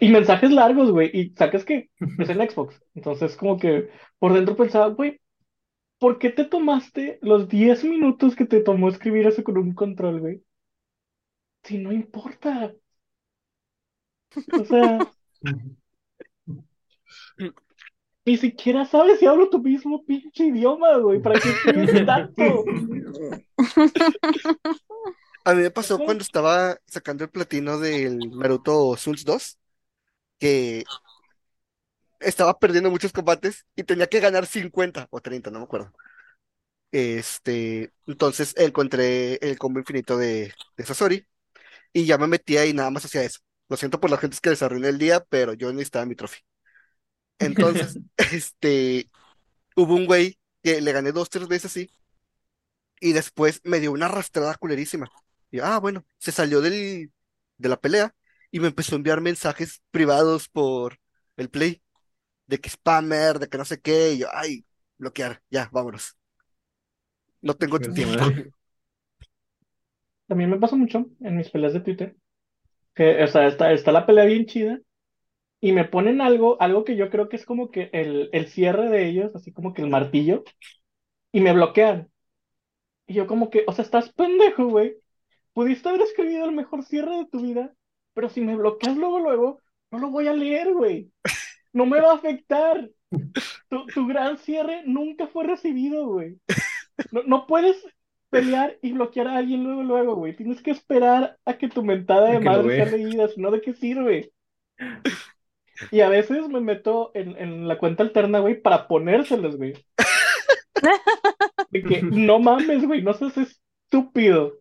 Y mensajes largos, güey, y sacas que es en Xbox. Entonces como que por dentro pensaba, güey, ¿por qué te tomaste los 10 minutos que te tomó escribir eso con un control, güey? Si no importa. O sea, ni siquiera sabes si hablo tu mismo pinche idioma, güey. ¿Para qué escribes tanto?
A mí me pasó cuando estaba sacando el platino del Naruto Souls 2, que estaba perdiendo muchos combates y tenía que ganar 50 o 30, no me acuerdo. Este, entonces encontré el combo infinito de, de Sasori y ya me metía y nada más hacía eso. Lo siento por la gente que les arruiné el día, pero yo necesitaba mi trofeo. Entonces, este, hubo un güey que le gané dos, tres veces así y después me dio una arrastrada culerísima. Y ah, bueno, se salió del, de la pelea y me empezó a enviar mensajes privados por el Play de que spammer, de que no sé qué, y yo, ay, bloquear, ya, vámonos. No tengo tu
Pues,
tiempo.
También me pasa mucho en mis peleas de Twitter. Que, o sea, está, está la pelea bien chida y me ponen algo, algo que yo creo que es como que el, el cierre de ellos, así como que el martillo, y me bloquean. Y yo como que, o sea, estás pendejo, güey. Pudiste haber escrito el mejor cierre de tu vida, pero si me bloqueas luego, luego, no lo voy a leer, güey. No me va a afectar. Tu, tu gran cierre nunca fue recibido, güey. No, no puedes pelear y bloquear a alguien luego, luego, güey. Tienes que esperar a que tu mentada de madre sea leída, si no, ¿de qué sirve? Y a veces me meto en, en la cuenta alterna, güey, para ponérselos, güey. De que no mames, güey, no seas estúpido.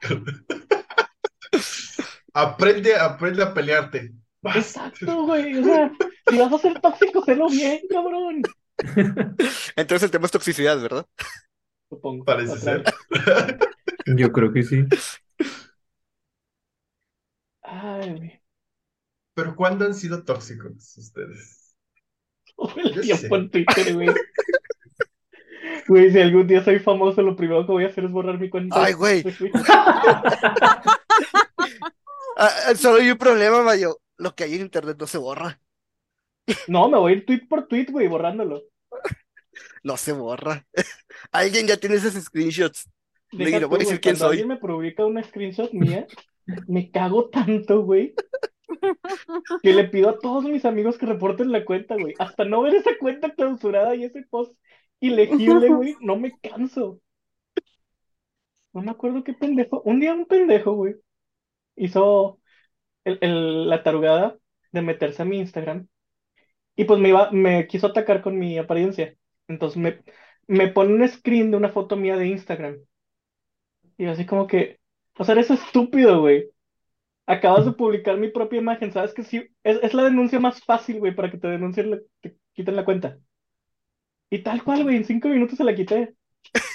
aprende, aprende a pelearte.
Exacto, güey. O sea, si vas a ser tóxico, sélo bien, cabrón.
Entonces el tema es toxicidad, ¿verdad?
Supongo.
Parece ser.
Yo creo que sí.
Ay, güey.
Pero ¿cuándo han sido tóxicos ustedes?
Todo el
Yo
tiempo
sé.
en Twitter, güey. Güey, si algún día soy famoso, lo primero que voy a hacer es borrar mi cuenta.
Ay, güey. Ah, ah, solo hay un problema, Mayo. Lo que hay en internet no se borra.
No, me voy a ir tweet por tweet, güey, borrándolo.
No se borra. Alguien ya tiene esos screenshots.
Deja
le voy a decir
güey,
quién
cuando
soy.
alguien me publica una screenshot mía, me cago tanto, güey, que le pido a todos mis amigos que reporten la cuenta, güey. Hasta no ver esa cuenta clausurada y ese post ilegible, güey, no me canso. No me acuerdo qué pendejo. Un día un pendejo, güey, hizo el- el- la tarugada de meterse a mi Instagram y pues me iba, me quiso atacar con mi apariencia. Entonces me, me pone un screen de una foto mía de Instagram. Y así como que, o sea, eres estúpido, güey. Acabas de publicar mi propia imagen, ¿sabes que sí? Es, es la denuncia más fácil, güey, para que te denuncien, te quiten la cuenta. Y tal cual, güey, en cinco minutos se la quité.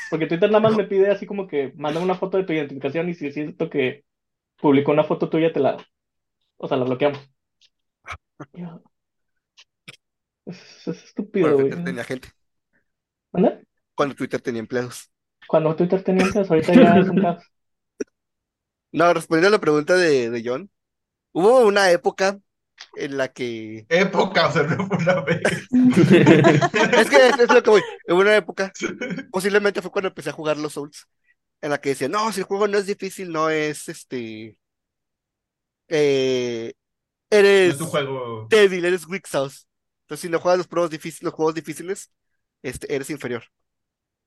Porque Twitter nada más me pide así como que manda una foto de tu identificación y si siento que publicó una foto tuya, te la, o sea, la bloqueamos. Yo, Es, es estúpido,
Cuando
güey.
Twitter tenía gente.
¿Anda?
Cuando Twitter tenía empleados.
Cuando Twitter tenía antes, ahorita ya es un caos.
No, respondiendo a la pregunta de, de John, hubo una época en la que.
Época, o sea, no fue una vez.
Es que es, es lo que voy. Hubo una época, posiblemente fue cuando empecé a jugar los Souls, en la que decía, no, si el juego no es difícil, no es este. eh, eres
juego.
débil, eres weak sauce. Entonces, si no juegas los, pruebas difíciles, los juegos difíciles, este, eres inferior.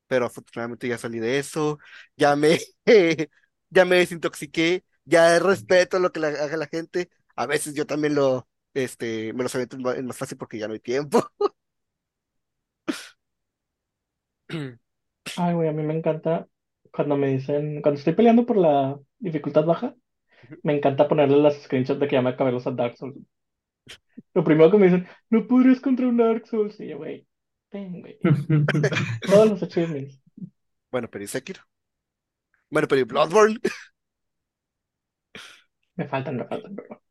Pero afortunadamente ya salí de eso, ya me, ya me desintoxiqué, ya respeto lo que la- haga la gente. A veces yo también lo, este, me los aviento en más fácil porque ya no hay tiempo.
Ay, güey, a mí me encanta cuando me dicen, cuando estoy peleando por la dificultad baja, me encanta ponerle las screenshots de que ya me acabé los Dark Souls. Lo primero que me dicen, no podrías contra un Dark Souls. Y yo, güey, ten, güey. Todos los achievements.
Bueno, pero ¿y Sekiro? Bueno, pero ¿y Bloodborne?
Me faltan, me faltan, pero.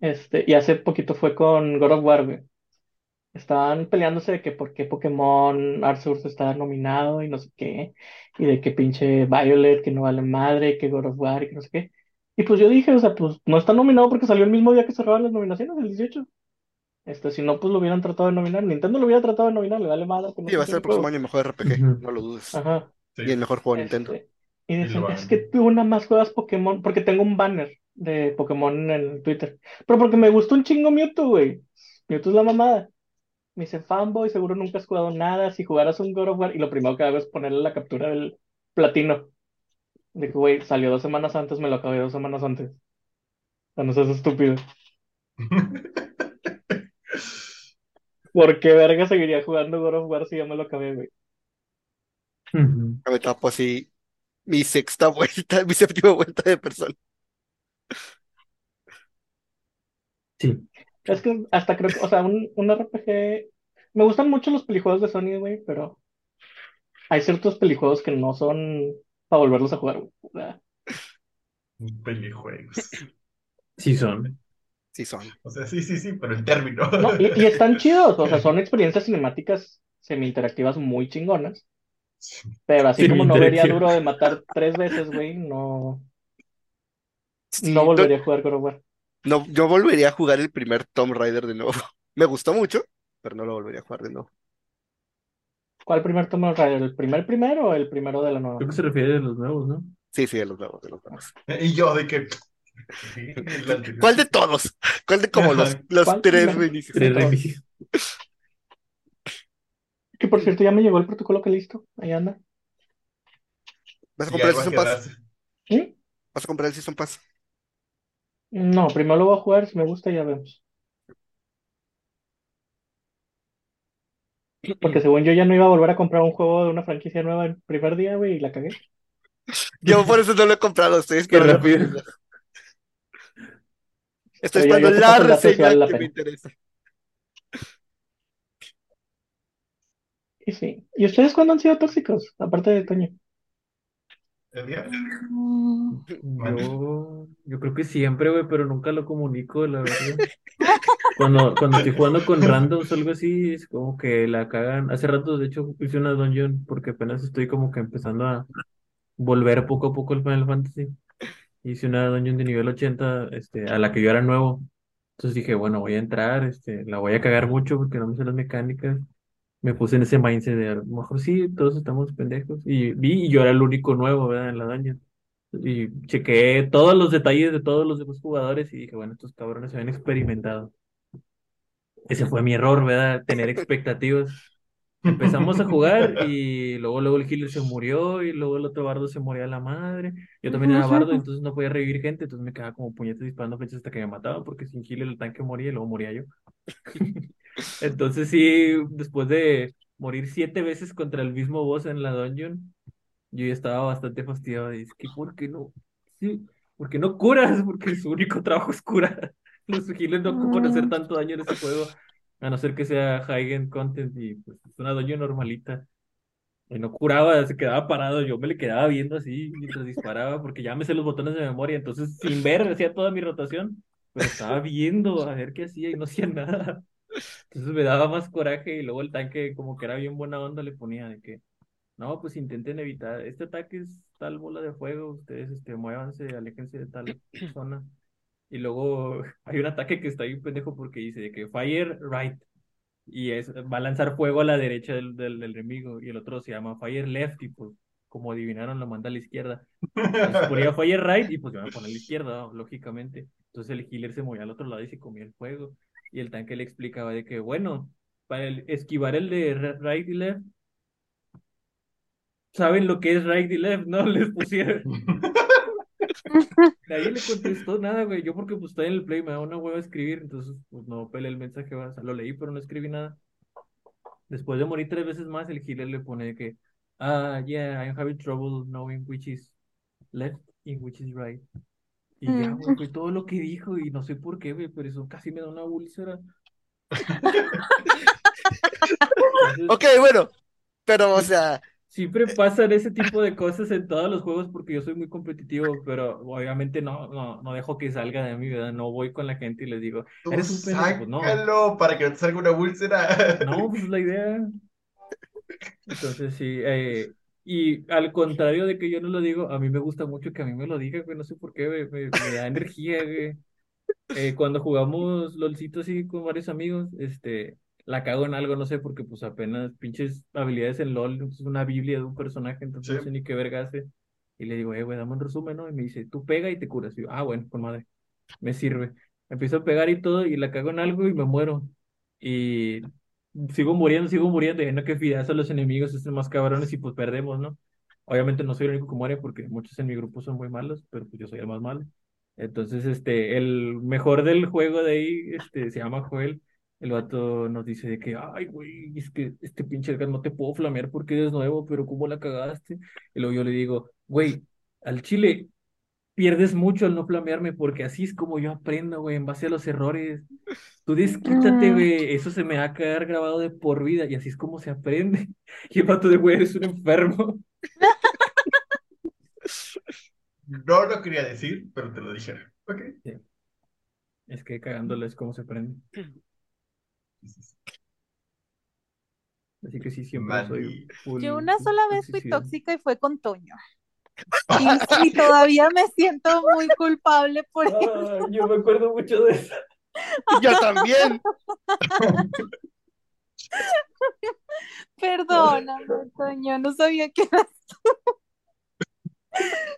Este, y hace poquito fue con God of War, güey. Estaban peleándose de que por qué Pokémon Arceus está nominado y no sé qué. Y de que pinche Violet, que no vale madre, que God of War y que no sé qué. Y pues yo dije, o sea, pues no está nominado porque salió el mismo día que cerraban las nominaciones, el 18. Este, si no, pues lo hubieran tratado de nominar. Nintendo lo hubiera tratado de nominar, le vale madre. que no
Sí, va a ser el próximo
juego.
año el mejor RPG,
Ujú.
no lo dudes.
Ajá.
Sí.
Y el mejor juego de Nintendo.
Este, y
Y
dicen,
lo
es que tú nada más juegas Pokémon, porque tengo un banner de Pokémon en Twitter. Pero porque me gustó un chingo Mewtwo, güey. Mewtwo es la mamada. Me dice, fanboy, seguro nunca has jugado nada. Si jugaras un God of War, y lo primero que hago es ponerle la captura del platino. De que, güey, salió dos semanas antes, me lo acabé dos semanas antes. O sea, no seas estúpido. ¿Por qué verga seguiría jugando God of War si ya me lo acabé, güey?
Me tapo así mi sexta vuelta, mi séptima vuelta de persona.
Sí.
Es que hasta creo que, o sea, un, un RPG. Me gustan mucho los pelijuegos de Sony, güey, pero hay ciertos pelijuegos que no son para volverlos a jugar, güey.
Pelijuegos.
Sí son.
Sí son.
O sea, sí, sí, sí, pero el término.
no, y, y están chidos, o sea, son experiencias cinemáticas semi-interactivas muy chingonas. Pero así como no vería duro de matar tres veces, güey, no,
Sí,
no
no-
volvería a jugar God of War.
No, yo volvería a jugar el primer Tomb Raider de nuevo. Me gustó mucho, pero no lo volvería a jugar de nuevo.
¿Cuál primer Tomb Raider? ¿El primer primero o el primero de la nueva?
Creo que se refiere a los nuevos, ¿no?
Sí, sí, de los nuevos, de los nuevos.
Y yo de que... Sí.
¿Cuál de todos? ¿Cuál de como los, los
¿Cuál
tres reinicios?
Que por cierto, ya me llegó el protocolo que listo. Ahí anda.
¿Vas a comprar el Season Pass?
¿Mm?
¿Vas a comprar el Season Pass?
No, primero lo voy a jugar, si me gusta ya vemos. Porque según yo ya no iba a volver a comprar un juego de una franquicia nueva el primer día, güey, y la cagué.
Yo por eso no lo he comprado, estoy
Qué
esperando.
rápido.
Estoy
Pero ya-
esperando la
paso el dato si
reseña
vale la
que me
pena.
interesa.
Y sí. ¿Y ustedes cuándo han sido tóxicos? Aparte de Toño.
Yo, yo creo que siempre, güey, pero nunca lo comunico, la verdad. Cuando, cuando estoy jugando con randoms o algo así, es como que la cagan. Hace rato, de hecho, hice una dungeon porque apenas estoy como que empezando a volver poco a poco al Final Fantasy. Hice una dungeon de nivel 80, este, a la que yo era nuevo. Entonces dije, bueno, voy a entrar, este, la voy a cagar mucho porque no me sé las mecánicas. Me puse en ese mindset de a lo mejor sí, todos estamos pendejos. Y vi y yo era el único nuevo, ¿verdad? En la dungeon. Y chequeé todos los detalles de todos los demás jugadores y dije, bueno, estos cabrones se habían experimentado. Ese fue mi error, ¿verdad? Tener expectativas. Empezamos a jugar y luego, luego el healer se murió y luego el otro bardo se moría a la madre. Yo también era bardo, entonces no podía revivir gente, entonces me quedaba como puñetes disparando flechas hasta que me mataban porque sin healer el tanque moría y luego moría yo. Entonces sí, después de morir siete veces contra el mismo boss en la dungeon, yo ya estaba bastante fastidiado es que ¿por qué no? Sí, ¿por qué no curas? Porque su único trabajo es curar. Los healers no ocupan hacer tanto daño en este juego, a no ser que sea high-end content y pues es una dungeon normalita. Y no curaba, se quedaba parado, yo me le quedaba viendo así mientras disparaba, porque ya me sé los botones de memoria, entonces sin ver hacía toda mi rotación, pero estaba viendo a ver qué hacía y no hacía nada. Entonces me daba más coraje y luego el tanque como que era bien buena onda le ponía de que no, pues intenten evitar, este ataque es tal bola de fuego, ustedes este, muévanse, aléjense de tal zona. Y luego hay un ataque que está bien pendejo porque dice de que fire right y es, va a lanzar fuego a la derecha del, del, del enemigo y el otro se llama fire left y pues como adivinaron lo manda a la izquierda. Entonces ponía fire right y pues yo me ponía a la izquierda, ¿no? lógicamente. Entonces el healer se movía al otro lado y se comía el fuego. Y el tanque le explicaba de que, bueno, para el- esquivar el de right y left, ¿saben lo que es right y left? No les pusieron. Nadie le contestó nada, güey. Yo porque pues estoy en el play, me da una hueva escribir, entonces pues no peleé el mensaje, o sea, lo leí, pero no escribí nada. Después de morir tres veces más, el healer le pone de que, ah, yeah, I'm having trouble knowing which is left and which is right. Y ya,
Mm.
güey, fue todo lo que dijo y no sé por qué, güey, pero eso casi me da una úlcera.
Ok, bueno, pero, o sea,
siempre pasan ese tipo de cosas en todos los juegos porque yo soy muy competitivo, pero obviamente no, no, no dejo que salga de mí, ¿verdad? No voy con la gente y les digo,
Tú
eres un pendejo, pues no.
para que no te salga una úlcera.
No, pues es la idea. Entonces sí, eh, y al contrario de que yo no lo digo, a mí me gusta mucho que a mí me lo diga, güey, no sé por qué, me, me da energía, güey. Eh, cuando jugamos LOLcito así con varios amigos, este, la cago en algo, no sé, porque pues apenas pinches habilidades en LOL, es una biblia de un personaje, entonces no sé ni qué verga hace. Y le digo, eh, güey, dame un resumen, ¿no? Y me dice, tú pega y te curas. Y yo, ah, bueno, con madre, me sirve. Empiezo a pegar y todo, y la cago en algo y me muero. Y sigo muriendo, sigo muriendo, y no que fideas a los enemigos, estos más cabrones, y pues perdemos, ¿no? Obviamente no soy el único que muere porque muchos en mi grupo son muy malos, pero pues yo soy el más malo. Entonces, este, el mejor del juego de ahí, este, se llama Joel. El vato nos dice de que, ay, güey, es que este pinche Edgar no te puedo flamear porque eres nuevo, pero ¿cómo la cagaste? Y luego yo le digo, güey, al chile pierdes mucho al no flamearme porque así es como yo aprendo, güey, en base a los errores. Tú desquítate,
Mm.
güey, eso se me va a quedar grabado de por vida y así es como se aprende. Y el vato de, güey, eres un enfermo.
No lo quería decir, pero te lo dijeron. Ok.
Es que cagándole es como se aprende. Así que sí, siempre soy
Mani.
full
Yo una sola vez fui tóxica y fue con Toño. Y, y todavía me siento muy culpable por eso.
Ay, yo me acuerdo mucho de eso.
yo también.
Perdóname, Toño, no sabía que eras tú.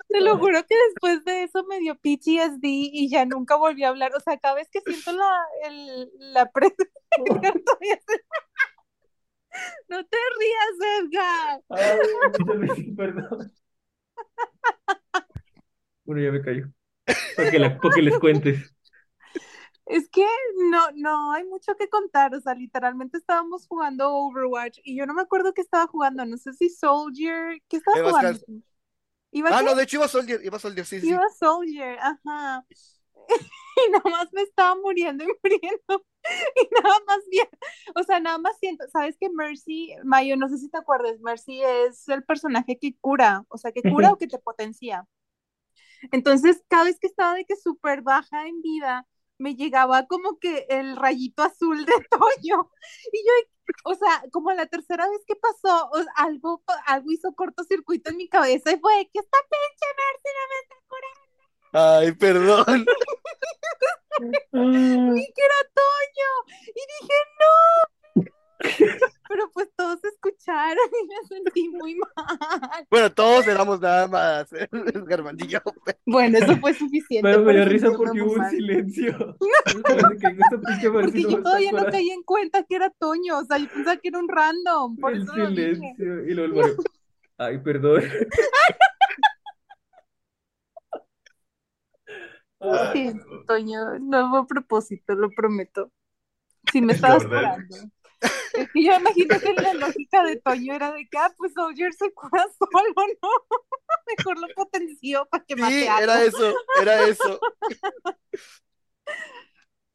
Te lo juro que después de eso me dio PTSD y ya nunca volví a hablar. O sea, cada vez que siento la, el, la presencia No te rías, Edgar.
Ay, perdón. Bueno, ya me cayó. Para que, la- para que les cuentes.
Es que no, no hay mucho que contar. O sea, literalmente estábamos jugando Overwatch y yo no me acuerdo qué estaba jugando. No sé si Soldier. ¿Qué estaba jugando?
Gas-
¿Iba
Ah,
qué?
no, de hecho iba Soldier, iba Soldier, sí, sí.
Iba Soldier, ajá. Y nada más me estaba muriendo y muriendo. Y nada más bien, o sea, nada más siento, ¿sabes que Mercy, Mayo, no sé si te acuerdas, Mercy es el personaje que cura, o sea, que cura o que te potencia. Entonces, cada vez que estaba de que súper baja en vida, me llegaba como que el rayito azul de Toño. Y yo, o sea, como la tercera vez que pasó, o- algo, algo hizo cortocircuito en mi cabeza y fue que esta pinche Mercy no me está curando.
Ay, perdón.
Ah,
vi que era Toño y dije no. Pero pues todos escucharon y me sentí muy mal.
Bueno, todos éramos nada más Maldillo.
Bueno, eso fue suficiente.
Pero me dio risa porque hubo un silencio. Pinche
Porque yo todavía no caí en cuenta que era Toño, o sea, yo pensaba que era un random, por
El
eso lo dije.
silencio. Y luego el Ay, perdón.
Siento, Toño, no fue a propósito, lo prometo. Si me estabas curando. Es que yo imagino que la lógica de Toño era de que, ah, pues Soldier se cura solo, ¿no? Mejor lo potenció para que
Sí,
mate algo.
era eso, era eso.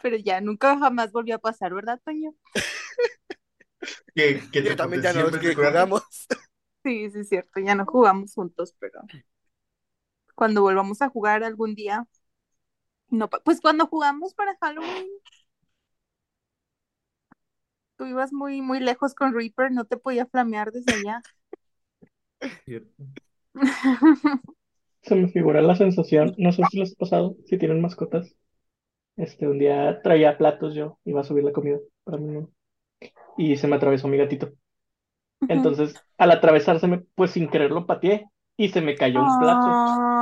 Pero ya, nunca jamás volvió a pasar, ¿verdad, Toño?
Que, que
Yo también ya no es que jugamos.
Sí, sí, es cierto, ya no jugamos juntos, pero cuando volvamos a jugar algún día, no, pues cuando jugamos para Halloween, tú ibas muy, muy lejos con Reaper, no te podía flamear desde allá.
Cierto.
se me figura la sensación, no sé si les ha pasado, si tienen mascotas. Este, un día traía platos yo, iba a subir la comida para mí mismo, y se me atravesó mi gatito. Entonces, al atravesárseme, pues sin querer lo pateé y se me cayó el plato.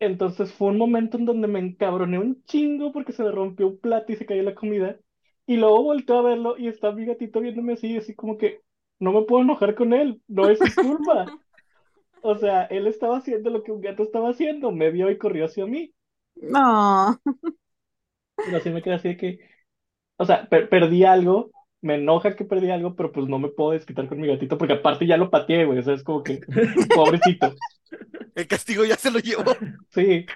Entonces fue un momento en donde me encabroné un chingo porque se me rompió un plato y se cayó la comida. Y luego volteo a verlo y está mi gatito viéndome así, así como que no me puedo enojar con él, no es su culpa. O sea, él estaba haciendo lo que un gato estaba haciendo, me vio y corrió hacia mí.
no.
Pero así me quedé así de que, o sea, per- perdí algo, me enoja que perdí algo, pero pues no me puedo desquitar con mi gatito porque aparte ya lo pateé, güey, o sea, es como que, pobrecito.
El castigo ya se lo llevó.
Sí,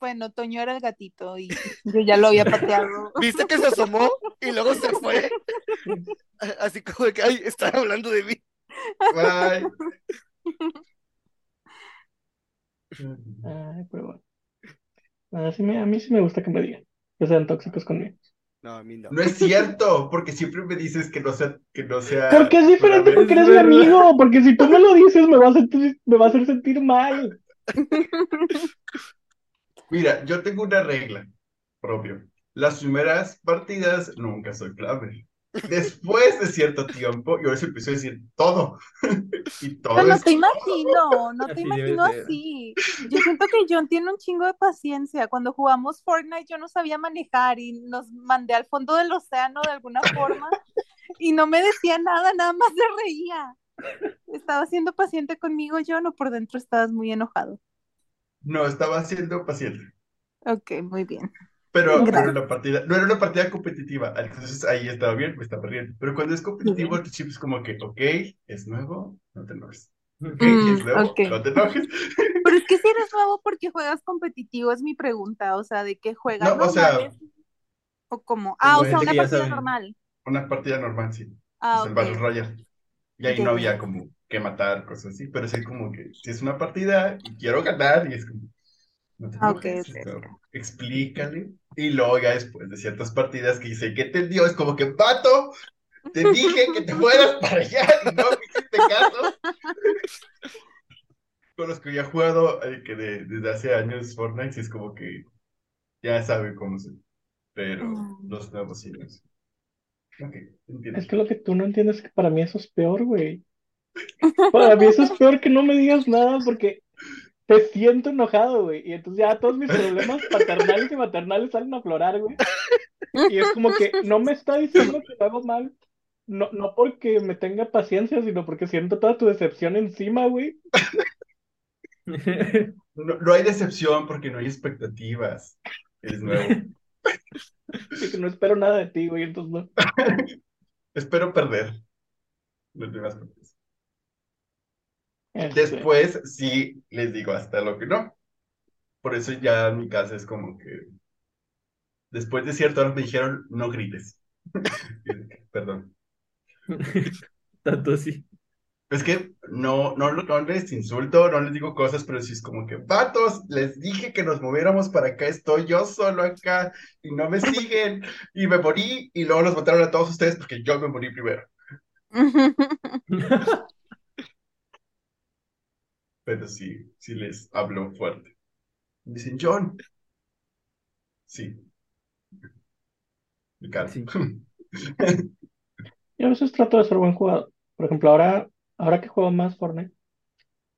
Bueno, Toño era el gatito y yo ya lo había pateado.
¿Viste que se asomó y luego se fue? Así como de que, ay, están hablando de mí.
Bye.
ay, pero bueno. Sí me- a mí sí me gusta que me digan que sean tóxicos conmigo.
No, a mí no.
No es cierto, porque siempre me dices que no sea, que no sea.
Porque es diferente, porque eres mi amigo, porque si tú me lo dices me va a sentir, me va a hacer sentir mal.
Mira, yo tengo una regla propio. Las primeras partidas nunca soy clave. Después de cierto tiempo, yo les empiezo a decir todo. Y todo
Pero no te imagino, no te imagino así. Yo siento que John tiene un chingo de paciencia. Cuando jugamos Fortnite yo no sabía manejar y nos mandé al fondo del océano de alguna forma y no me decía nada, nada más se reía. ¿Estaba siendo paciente conmigo, John, o por dentro estabas muy enojado?
No, estaba siendo paciente.
Ok, muy bien.
Pero no era una partida, no era una partida competitiva. Entonces ahí estaba bien, me estaba riendo. Pero cuando es competitivo, tu chip es como que, ok, es nuevo, no te enojes. Ok,
Mm,
es nuevo,
ok.
no te enojes.
Pero es que si eres nuevo porque juegas competitivo, es mi pregunta. O sea, ¿de qué juegas
No, o sea,
normales? ¿O cómo? Ah, o sea,
gente
una partida
saben.
normal.
Una partida normal, sí.
Ah,
Es el
ok.
Battle Royale. Y ahí no había como que matar, cosas así. Pero sí como que si es una partida y quiero ganar, y es como, no te
Ah, ok,
enojes,
ok, ok.
explícale. Y luego ya después de ciertas partidas que dice que entendió, es como que, vato, te dije que te fueras para allá y no me hiciste caso. Con los que ya he jugado eh, que de- desde hace años Fortnite, sí es como que ya sabe cómo se. Pero
Mm.
los nuevos sí. Ok, entiendo.
Es que lo que tú no entiendes es que para mí eso es peor, güey. Para mí eso es peor que no me digas nada porque te siento enojado, güey. Y entonces ya todos mis problemas paternales y maternales salen a aflorar, güey. Y es como que no me está diciendo que lo hago mal. No, no porque me tenga paciencia, sino porque siento toda tu decepción encima, güey.
No, no hay decepción porque no hay expectativas. Es nuevo.
Y que no espero nada de ti, güey. Entonces no.
Espero perder las demás partidas.
Este,
Después sí les digo hasta lo que no. Por eso ya en mi casa es como que después de cierto hora me dijeron no grites. Perdón.
Tanto así.
Es que no, no, no les insulto, no les digo cosas, pero sí es como que, vatos, les dije que nos moviéramos para acá, estoy yo solo acá y no me siguen y me morí y luego los mataron a todos ustedes porque yo me morí primero. Pero sí, sí les hablo fuerte. Dicen, John. Sí. Me calmo.
Sí.
Yo a veces trato de ser buen jugador. Por ejemplo, ahora, ahora que juego más Fortnite,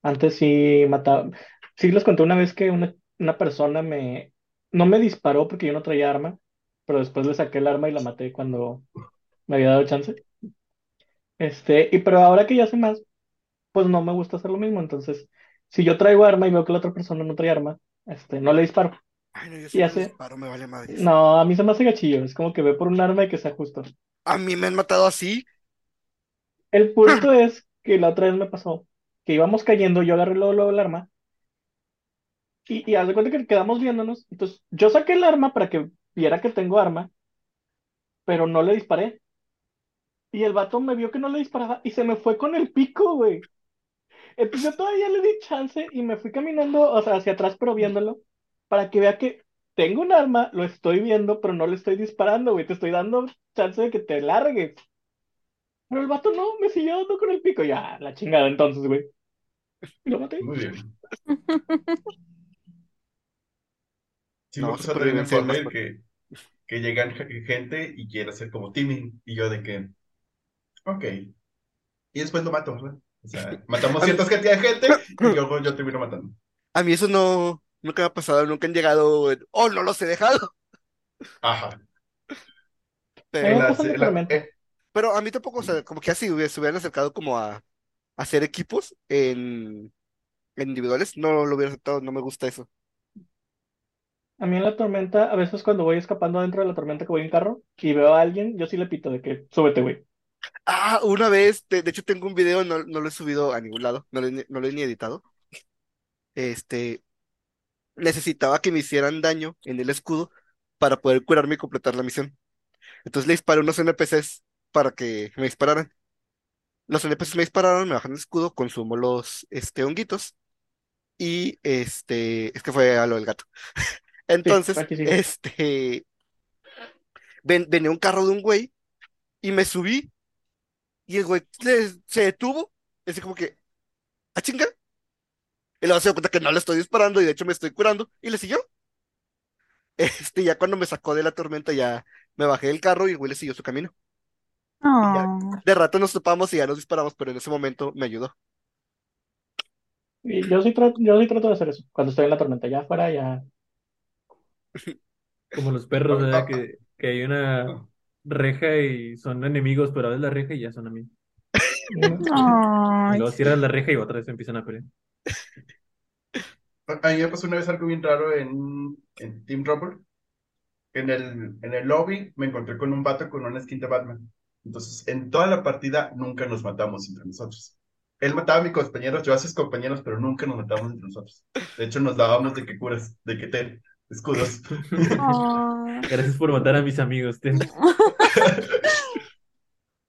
antes sí mataba. Sí les conté una vez que una, una persona me, no me disparó porque yo no traía arma, pero después le saqué el arma y la maté cuando me había dado chance. Este, y pero ahora que ya sé más, pues no me gusta hacer lo mismo. Entonces, si yo traigo arma y veo que la otra persona no trae arma, este, no le disparo.
Ay, no, yo sí
sé.
disparo, me vale madre.
No, a mí se me hace gachillo. Es como que ve por un arma y que sea justo.
A mí me han matado así.
El punto es que la otra vez me pasó que íbamos cayendo, yo agarré luego, luego el arma y, y haz de cuenta que quedamos viéndonos. Entonces, yo saqué el arma para que viera que tengo arma, pero no le disparé. Y el vato me vio que no le disparaba y se me fue con el pico, güey. Entonces yo todavía le di chance y me fui caminando, o sea, hacia atrás, pero viéndolo, para que vea que tengo un arma, lo estoy viendo, pero no le estoy disparando, güey. Te estoy dando chance de que te largues. Pero el vato no, me siguió dando con el pico. Ya, la chingada entonces, güey. Y lo maté.
Muy bien. Sí,
No,
pasa también en que, que llegan ge- gente y quiere hacer como teaming y yo de que, ok. Y después lo mato, ¿verdad? O sea, matamos cierta cantidad de gente y luego yo termino matando.
A mí eso no, nunca me ha pasado, nunca han llegado, en, oh, no los he dejado.
Ajá.
Pero,
la- la- eh,
pero a mí tampoco, o sea, como que así hubiera- se hubieran acercado como a, a hacer equipos en, en individuales, no lo hubiera aceptado, no me gusta eso.
A mí en la tormenta, a veces cuando voy escapando dentro de la tormenta que voy en carro y veo a alguien, yo sí le pito de que súbete, güey.
Ah, una vez, de, de hecho tengo un video, no, no lo he subido a ningún lado, no lo, he ni- no lo he ni editado. Este, necesitaba que me hicieran daño en el escudo para poder curarme y completar la misión. Entonces le disparé a unos NPCs para que me dispararan. Los NPCs me dispararon, me bajan el escudo, consumo los este, honguitos y este, es que fue a lo del gato.
Sí,
Entonces,
aquí
este, ven- venía un carro de un güey y me subí y el güey le- se detuvo, así como que, ¿a chinga? Y luego se dio cuenta que no le estoy disparando y de hecho me estoy curando y le siguió. Este, ya cuando me sacó de la tormenta ya me bajé del carro y el güey le siguió su camino. Ya,
Oh.
de rato nos topamos y ya nos disparamos, pero en ese momento me ayudó.
Y yo sí trato, yo sí trato de hacer eso. Cuando estoy en la tormenta, ya afuera, ya.
Como los perros,
Ah,
¿verdad?
ah,
Que, que hay una reja y son enemigos, pero abres la reja y ya son amigos. Y luego cierras la reja y otra vez empiezan a pelear.
A mí me pasó una vez algo bien raro en, en Team Rumble. En el, en el lobby me encontré con un vato con una skin de Batman. Entonces, en toda la partida nunca nos matamos entre nosotros. Él mataba a mis compañeros, yo a sus compañeros, pero nunca nos matamos entre nosotros. De hecho, nos dábamos de que curas, de que ten escudos.
Gracias por matar a mis amigos. ten.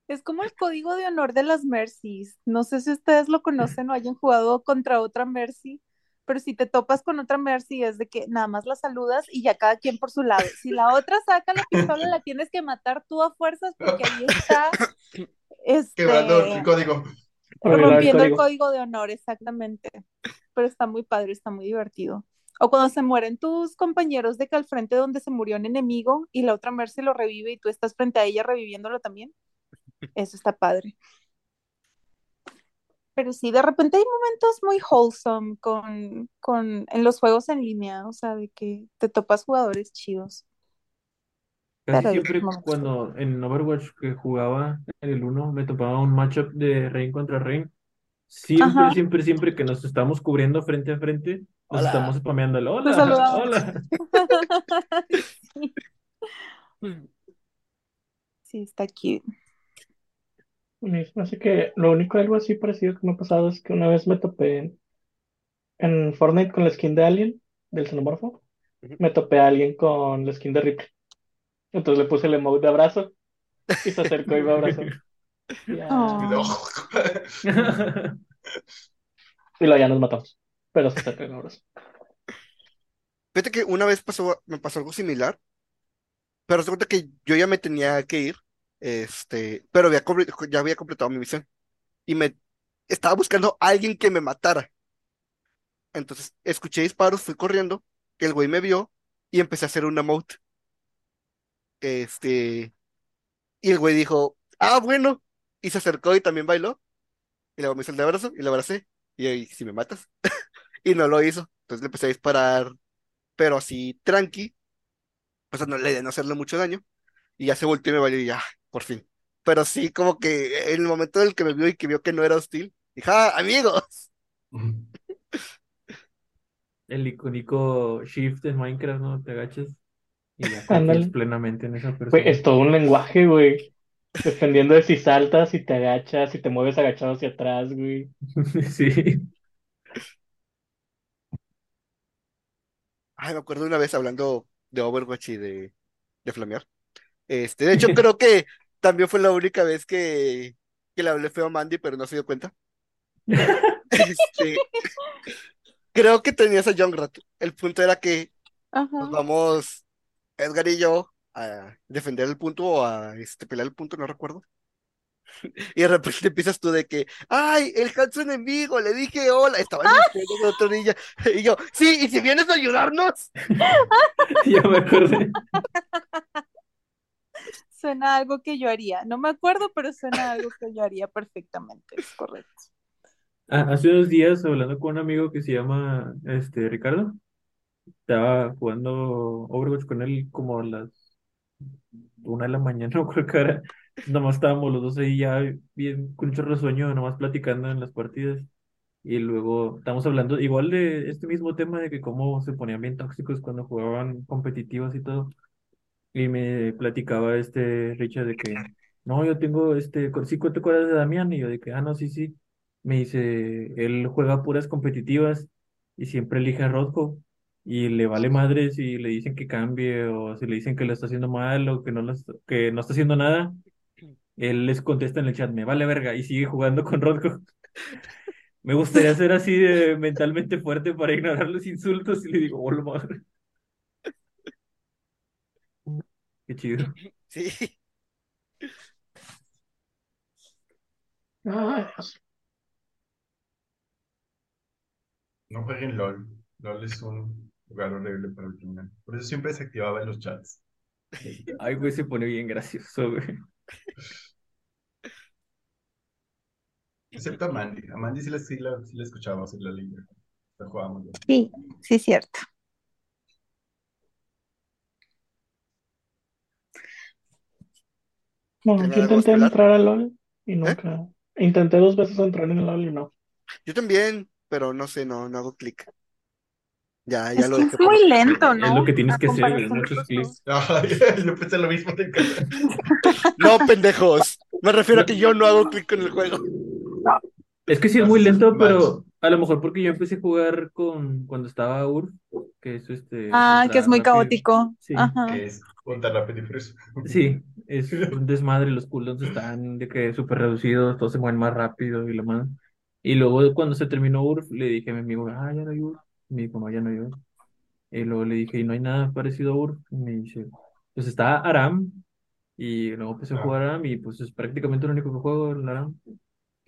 Es como el código de honor de las Mercies. No sé si ustedes lo conocen o hayan jugado contra otra Mercy, pero si te topas con otra Mercy es de que nada más la saludas y ya cada quien por su lado. Si la otra saca la pistola, la tienes que matar tú a fuerzas porque ahí está
Quebrando el
este,
código.
el
rompiendo el
código.
código de honor, exactamente. Pero está muy padre, está muy divertido. O cuando se mueren tus compañeros de que al frente donde se murió un enemigo y la otra Mercy lo revive y tú estás frente a ella reviviéndolo también. Eso está padre. Pero sí, de repente hay momentos muy wholesome con, con, en los juegos en línea, o sea, de que te topas jugadores chidos.
Casi
Pero
siempre cuando en Overwatch que jugaba en el 1 me topaba un matchup de Rain contra Rain. Siempre,
Ajá.
siempre, siempre que nos estamos cubriendo frente a frente, nos
Hola.
estamos spameando hola,
saludamos.
hola.
Sí, sí, está cute.
Así que lo único algo así parecido que me ha pasado es que una vez me topé en, Fortnite con la skin de Alien, del xenomorfo. Me topé a alguien con la skin de Ripley. Entonces le puse el emote de abrazo y se acercó y me abrazó. Y, ya-
Oh.
Y luego
ya nos matamos. Pero se acercó y me abrazó.
Fíjate que una vez pasó, me pasó algo similar, pero se cuenta que yo ya me tenía que ir, este, pero había, ya había completado mi misión y me estaba buscando a alguien que me matara. Entonces escuché disparos, fui corriendo, el güey me vio y empecé a hacer un emote. Este, y el güey dijo, ah, bueno, y se acercó y también bailó, y luego me hizo el abrazo y le abracé, y ahí, si me matas, y no lo hizo. Entonces le empecé a disparar, pero así tranqui, o sea, no le de no hacerle mucho daño, y ya se volteó y me valió y ya, por fin. Pero sí, como que en el momento en el que me vio y que vio que no era hostil, dije, ah, amigos.
El icónico shift en Minecraft, ¿no? Te agachas y ya confías plenamente en esa
Güey,
persona.
es todo un lenguaje, güey. Dependiendo de si saltas, si te agachas, si te mueves agachado hacia atrás, güey.
Sí.
Ay, me acuerdo una vez hablando de Overwatch y de, de flamear. Este, de hecho, creo que también fue la única vez que, que le hablé feo a Mandy, pero no se dio cuenta. Este, creo que tenías a Junkrat. El punto era que nos
Ajá.
vamos, Edgar y yo, a defender el punto o a este, pelear el punto, no recuerdo. Y de repente empiezas tú de que, ay, el Hanzo enemigo, le dije hola, estaba en el de otro ninja. Y yo, sí, y si vienes a ayudarnos.
Ya me acordé.
Suena a algo que yo haría. No me acuerdo, pero suena a algo que yo haría perfectamente. Es correcto.
Ah, hace unos días hablando con un amigo que se llama este Ricardo, estaba jugando Overwatch con él como a las una de la mañana, no creo que era. Nomás estábamos los dos ahí ya bien con un chorro de sueño, nomás platicando en las partidas. Y luego estamos hablando igual de este mismo tema de que cómo se ponían bien tóxicos cuando jugaban competitivos y todo. Y me platicaba este Richard de que, no, yo tengo este, ¿sí te acuerdas de Damián? Y yo de que, ah, no, sí, sí. Me dice, él juega puras competitivas y siempre elige a Rothko. Y le vale madre si le dicen que cambie o si le dicen que lo está haciendo mal o que no, lo está- que no está haciendo nada. Él les contesta en el chat, me vale verga, y sigue jugando con Rothko. Me gustaría ser así de mentalmente fuerte para ignorar los insultos y le digo, hola madre. Qué chido.
Sí.
No jueguen LOL. LOL es un lugar horrible para el criminal. Por eso siempre se activaba en los chats.
Ay, güey, se pone bien gracioso, güey.
Excepto a Mandy. A Mandy sí la, sí la, sí la escuchábamos en la línea. La jugábamos. LOL.
Sí, sí, es cierto.
Bueno,
¿Tiene
yo intenté entrar a LOL y nunca. Intenté dos veces entrar en LOL y no.
Yo también, pero no sé, no, no hago clic. Ya, ya
Es
lo
que es muy lento, ¿no?
Es lo que tienes que hacer, muchos clics.
Yo pensé lo mismo de casa.
No, pendejos. Me refiero a que yo no hago clic con el juego.
Es que sí es muy lento,
más.
pero a lo mejor porque yo empecé a jugar con cuando estaba URF, que es este
Ah, que es muy
rápido.
caótico.
Sí.
Ajá.
Que es ultra rápido y.
Sí, es un desmadre, los cooldowns están de que súper reducidos, todos se mueven más rápido y lo más. Y luego cuando se terminó URF, le dije a mi amigo, ah, ya no hay URF. Y me dijo, no, ya no hay URF. Y luego le dije, y no hay nada parecido a URF. Y me dice, pues está Aram. Y luego empecé a
Ah.
jugar Aram y pues es prácticamente lo único que juego, el Aram.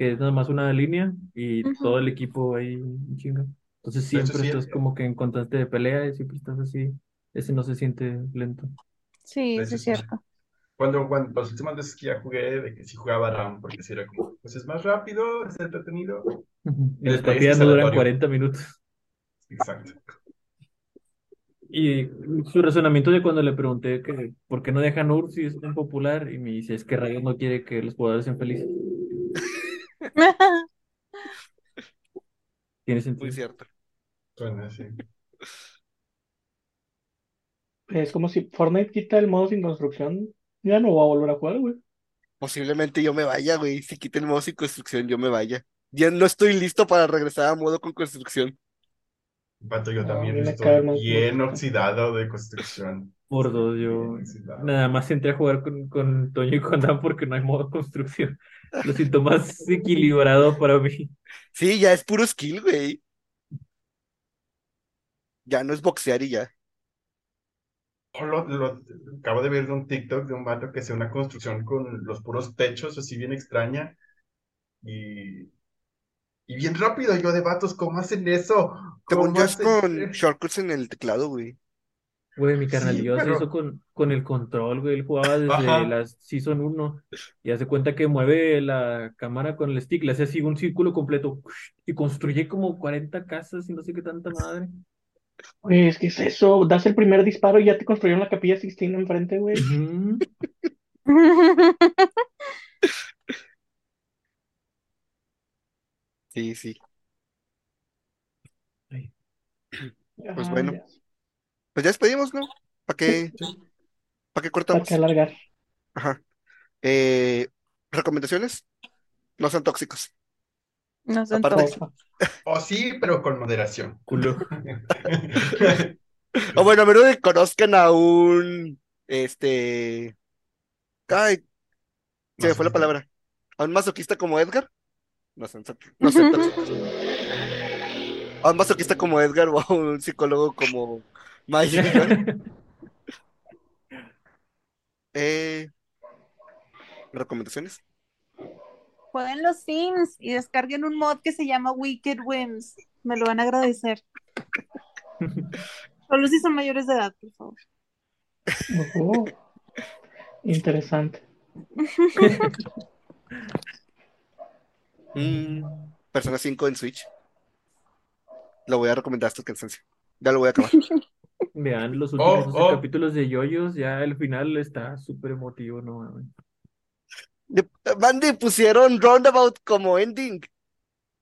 Que es nada más una línea y todo el equipo ahí chinga. Entonces siempre
sí,
estás
eh,
como que en constante de pelea y siempre estás así. Ese no se siente lento.
Sí,
hecho,
es cierto.
Cuando, cuando las últimas veces que ya jugué, de que sí jugaba RAM, porque sí era como, pues es más rápido, es entretenido.
Y las partidas no duran
aleatorio.
40 minutos.
Exacto.
Y su razonamiento de cuando le pregunté que por qué no dejan URF si es tan popular, y me dice, es que Riot no quiere que los jugadores sean felices. Tiene
Muy
sentido.
cierto.
Suena así.
Es como si Fortnite quita el modo sin construcción. Ya no voy a volver a jugar, güey.
Posiblemente yo me vaya, güey. Si quiten modo sin construcción, yo me vaya. Ya no estoy listo para regresar a modo con construcción.
Pato, yo
No,
también estoy bien oxidado de construcción.
Por dos, yo nada más entré a jugar con, con Toño y con Dan porque no hay modo construcción. Lo siento más equilibrado para mí.
Sí, ya es puro skill, güey. Ya no es boxear y ya.
Oh, lo- lo- acabo de ver un TikTok de un vato que hace una construcción con los puros techos, así bien extraña. Y, y bien rápido. Yo de vatos, ¿cómo hacen eso? ¿Cómo
es
hacen?
con shortcuts en el teclado, güey.
Güey, mi carnal
Sí,
yo se
pero-
hizo con, con el control, güey. Él jugaba desde
Ajá.
la Season 1 y hace cuenta que mueve la cámara con el stick, le hace así un círculo completo y construye como 40 casas y no sé qué tanta madre.
Güey, es que es eso. Das el primer disparo y ya te construyeron la capilla Sixtina enfrente, güey.
Sí, sí. Pues bueno. Pues ya despedimos, ¿no? ¿Para qué, para qué
Para
cortamos?
que alargar.
Ajá. Eh, ¿recomendaciones? No son tóxicos.
No son
Aparte-
tóxicos.
O sí, pero con moderación.
Culo.
O bueno, a menos que conozcan a un, este, ay, se me fue la palabra. A un masoquista como Edgar. No son, so- no son tóxicos. A un masoquista como Edgar o a un psicólogo como. Eh, ¿recomendaciones?
Jueguen los Sims y descarguen un mod que se llama Wicked Whims. Me lo van a agradecer. Solo si son mayores de edad, por favor.
Oh, interesante.
Mm, Persona 5 en Switch. Lo voy a recomendar hasta el cansancio. Ya lo voy a acabar.
Vean los
Oh,
últimos 12
oh.
capítulos de Yoyos, ya el final está súper emotivo, no mames.
Pusieron Roundabout como ending.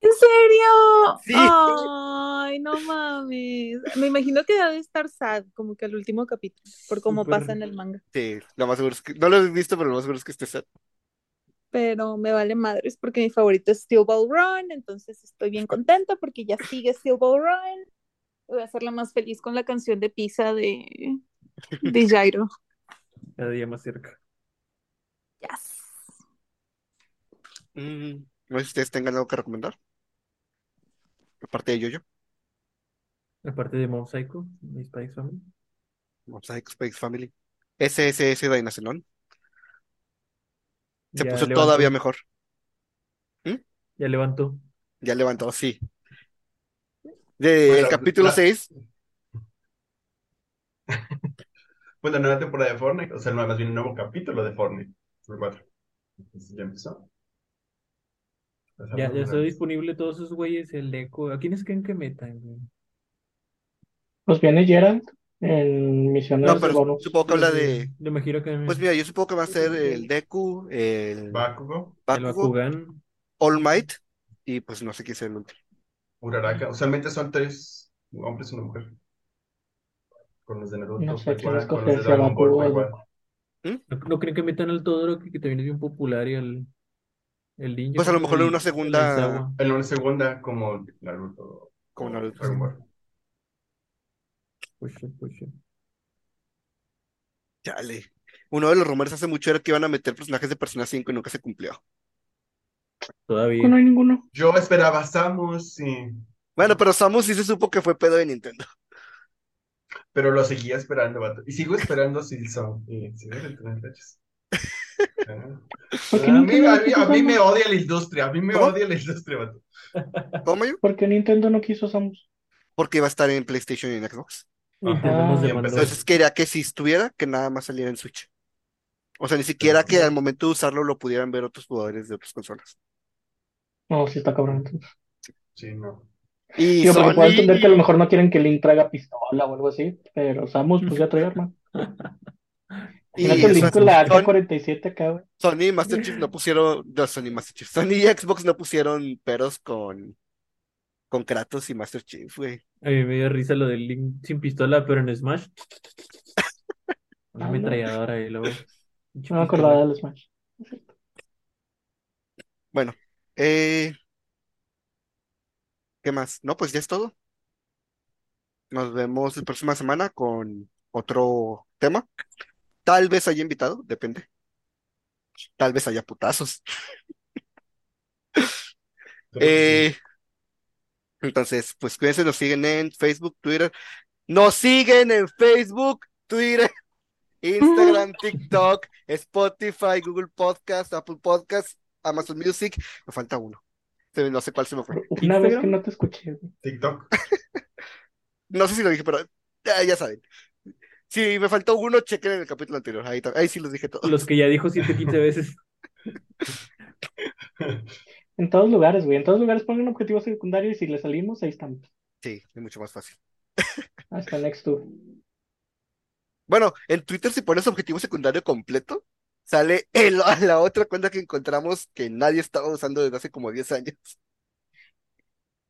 ¿En serio?
Sí.
Ay, no mames. Me imagino que debe estar sad, como que al último capítulo, por cómo pasa en el manga.
Sí, lo más seguro es que. No lo he visto, pero lo más seguro es que esté sad.
Pero me vale madres porque mi favorito es Steel Ball Run, entonces estoy bien contenta porque ya sigue Steel Ball Run. Voy a hacerla más feliz con la canción de Pizza de, de Jairo.
Cada día más cerca.
Yes.
Mm, no sé si ustedes tengan algo que recomendar. Aparte de Yoyo,
Aparte de Mob Psycho, mi Spy Family.
Mosaic Space Family. SSS Dynacenon. Se
Ya
puso
levantó,
todavía mejor.
Ya levantó.
Ya levantó, sí. Del
Bueno,
capítulo
la-
6,
Pues la nueva temporada de Fortnite, o sea, más bien un nuevo capítulo de Fortnite. El 4. Entonces ya empezó. Las
Ya, está disponible todos esos güeyes, el eco. ¿A quiénes creen que metan, güey?
Pues viene Gerald en
no,
misiones
pero
bonus.
supongo que habla de.
De My Hero Academia.
Pues mira, yo supongo que va a ser el Deku, el
Bakugo,
El Bakugan.
All Might y pues no sé quién es el último.
Uraraka. Usualmente son tres hombres y una mujer. Con los de Naruto
No sé
fue
quién
igual, con los de
escoger, si a
Dragon Ball
Bakugo
fue
o
igual.
¿No, no creen que metan al Todoroki, que también es bien popular, y al el ninja?
Pues a lo
¿cómo se
mejor en una segunda-.
En una segunda, como Naruto.
Como Naruto.
Dragon Ball.
Pues sí, pues sí.
Chale. Uno de los rumores hace mucho era que iban a meter personajes de Persona 5 y nunca se cumplió.
Todavía.
No hay ninguno.
Yo esperaba a Samus, y...
Bueno, pero Samus sí se supo que fue pedo de Nintendo.
pero lo seguía esperando, vato. Y sigo esperando Silson. Y sigo. Ah.
¿Por qué
A mí,
Nintendo
a
no
mí-
quiso
a mí me odia la industria, a mí me
¿Cómo?
odia la industria, vato.
¿Cómo yo?
¿Por qué Nintendo no quiso Samus?
Porque iba a estar en PlayStation y en Xbox.
Ajá.
Entonces quería que si estuviera, que nada más saliera en Switch. O sea, ni siquiera que al momento de usarlo lo pudieran ver otros jugadores de otras consolas.
No, sí está cabrón. entonces.
Sí, no.
Y
Digo, porque puedo entender que a lo
Sony,
mejor no quieren que Link traiga pistola o algo así, pero Samus pues ya trae arma.
y
Link
Sony,
con la
Sony-
AK-47 acá, güey.
Sony y Master Chief no pusieron, no, Sony y Master Chief, Sony y Xbox no pusieron peros con, con Kratos y Master Chief, güey.
A mí me dio risa lo del Link sin pistola, pero en Smash. Una
Ah, no.
ametralladora y luego.
No me acordaba del Smash.
Bueno, eh, ¿qué más? No, pues ya es todo. Nos vemos la próxima semana con otro tema. Tal vez haya invitado, depende. Tal vez haya putazos.
Creo que
Eh, entonces, pues cuídense, nos siguen en Facebook, Twitter. Nos siguen en Facebook, Twitter, Instagram, TikTok, Spotify, Google Podcast, Apple Podcast, Amazon Music. Me falta uno. No sé cuál se me fue.
Una vez que no te escuché, güey.
sí. TikTok.
No sé si lo dije, pero ya, ya saben. Si me faltó uno, chequen en el capítulo anterior. Ahí, ahí sí los dije todos.
Los que ya dijo 115 veces.
En todos lugares, güey. En todos lugares pongan un objetivo secundario y si le salimos, ahí estamos.
Sí, es mucho más fácil.
Hasta next tour.
Bueno, en Twitter si pones objetivo secundario completo, sale el- la otra cuenta que encontramos que nadie estaba usando desde hace como 10 años.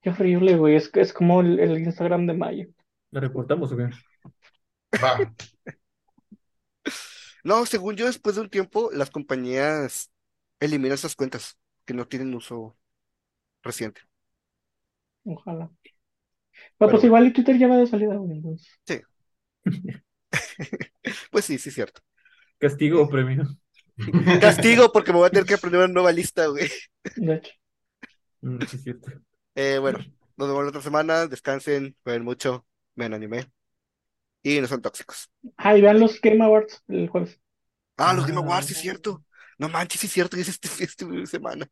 Qué horrible, güey. Es, es como el, el Instagram de Mayo.
¿Lo reportamos o qué?
Va.
No, según yo, después de un tiempo, las compañías eliminan esas cuentas que no tienen uso reciente.
Ojalá. Pero
Pero
pues igual y Twitter ya va de salida, güey. Entonces.
Pues sí, sí es cierto.
¿Castigo o premio?
Castigo porque me voy a tener que aprender una nueva lista, güey.
Mm, sí.
Eh, bueno, nos vemos la otra semana. Descansen, jueguen mucho, vean anime y no son tóxicos.
Ah, y vean los Game Awards el jueves.
Ah, los Game Awards, sí
Ah.
es cierto. No manches, sí es cierto, y es este, este semana.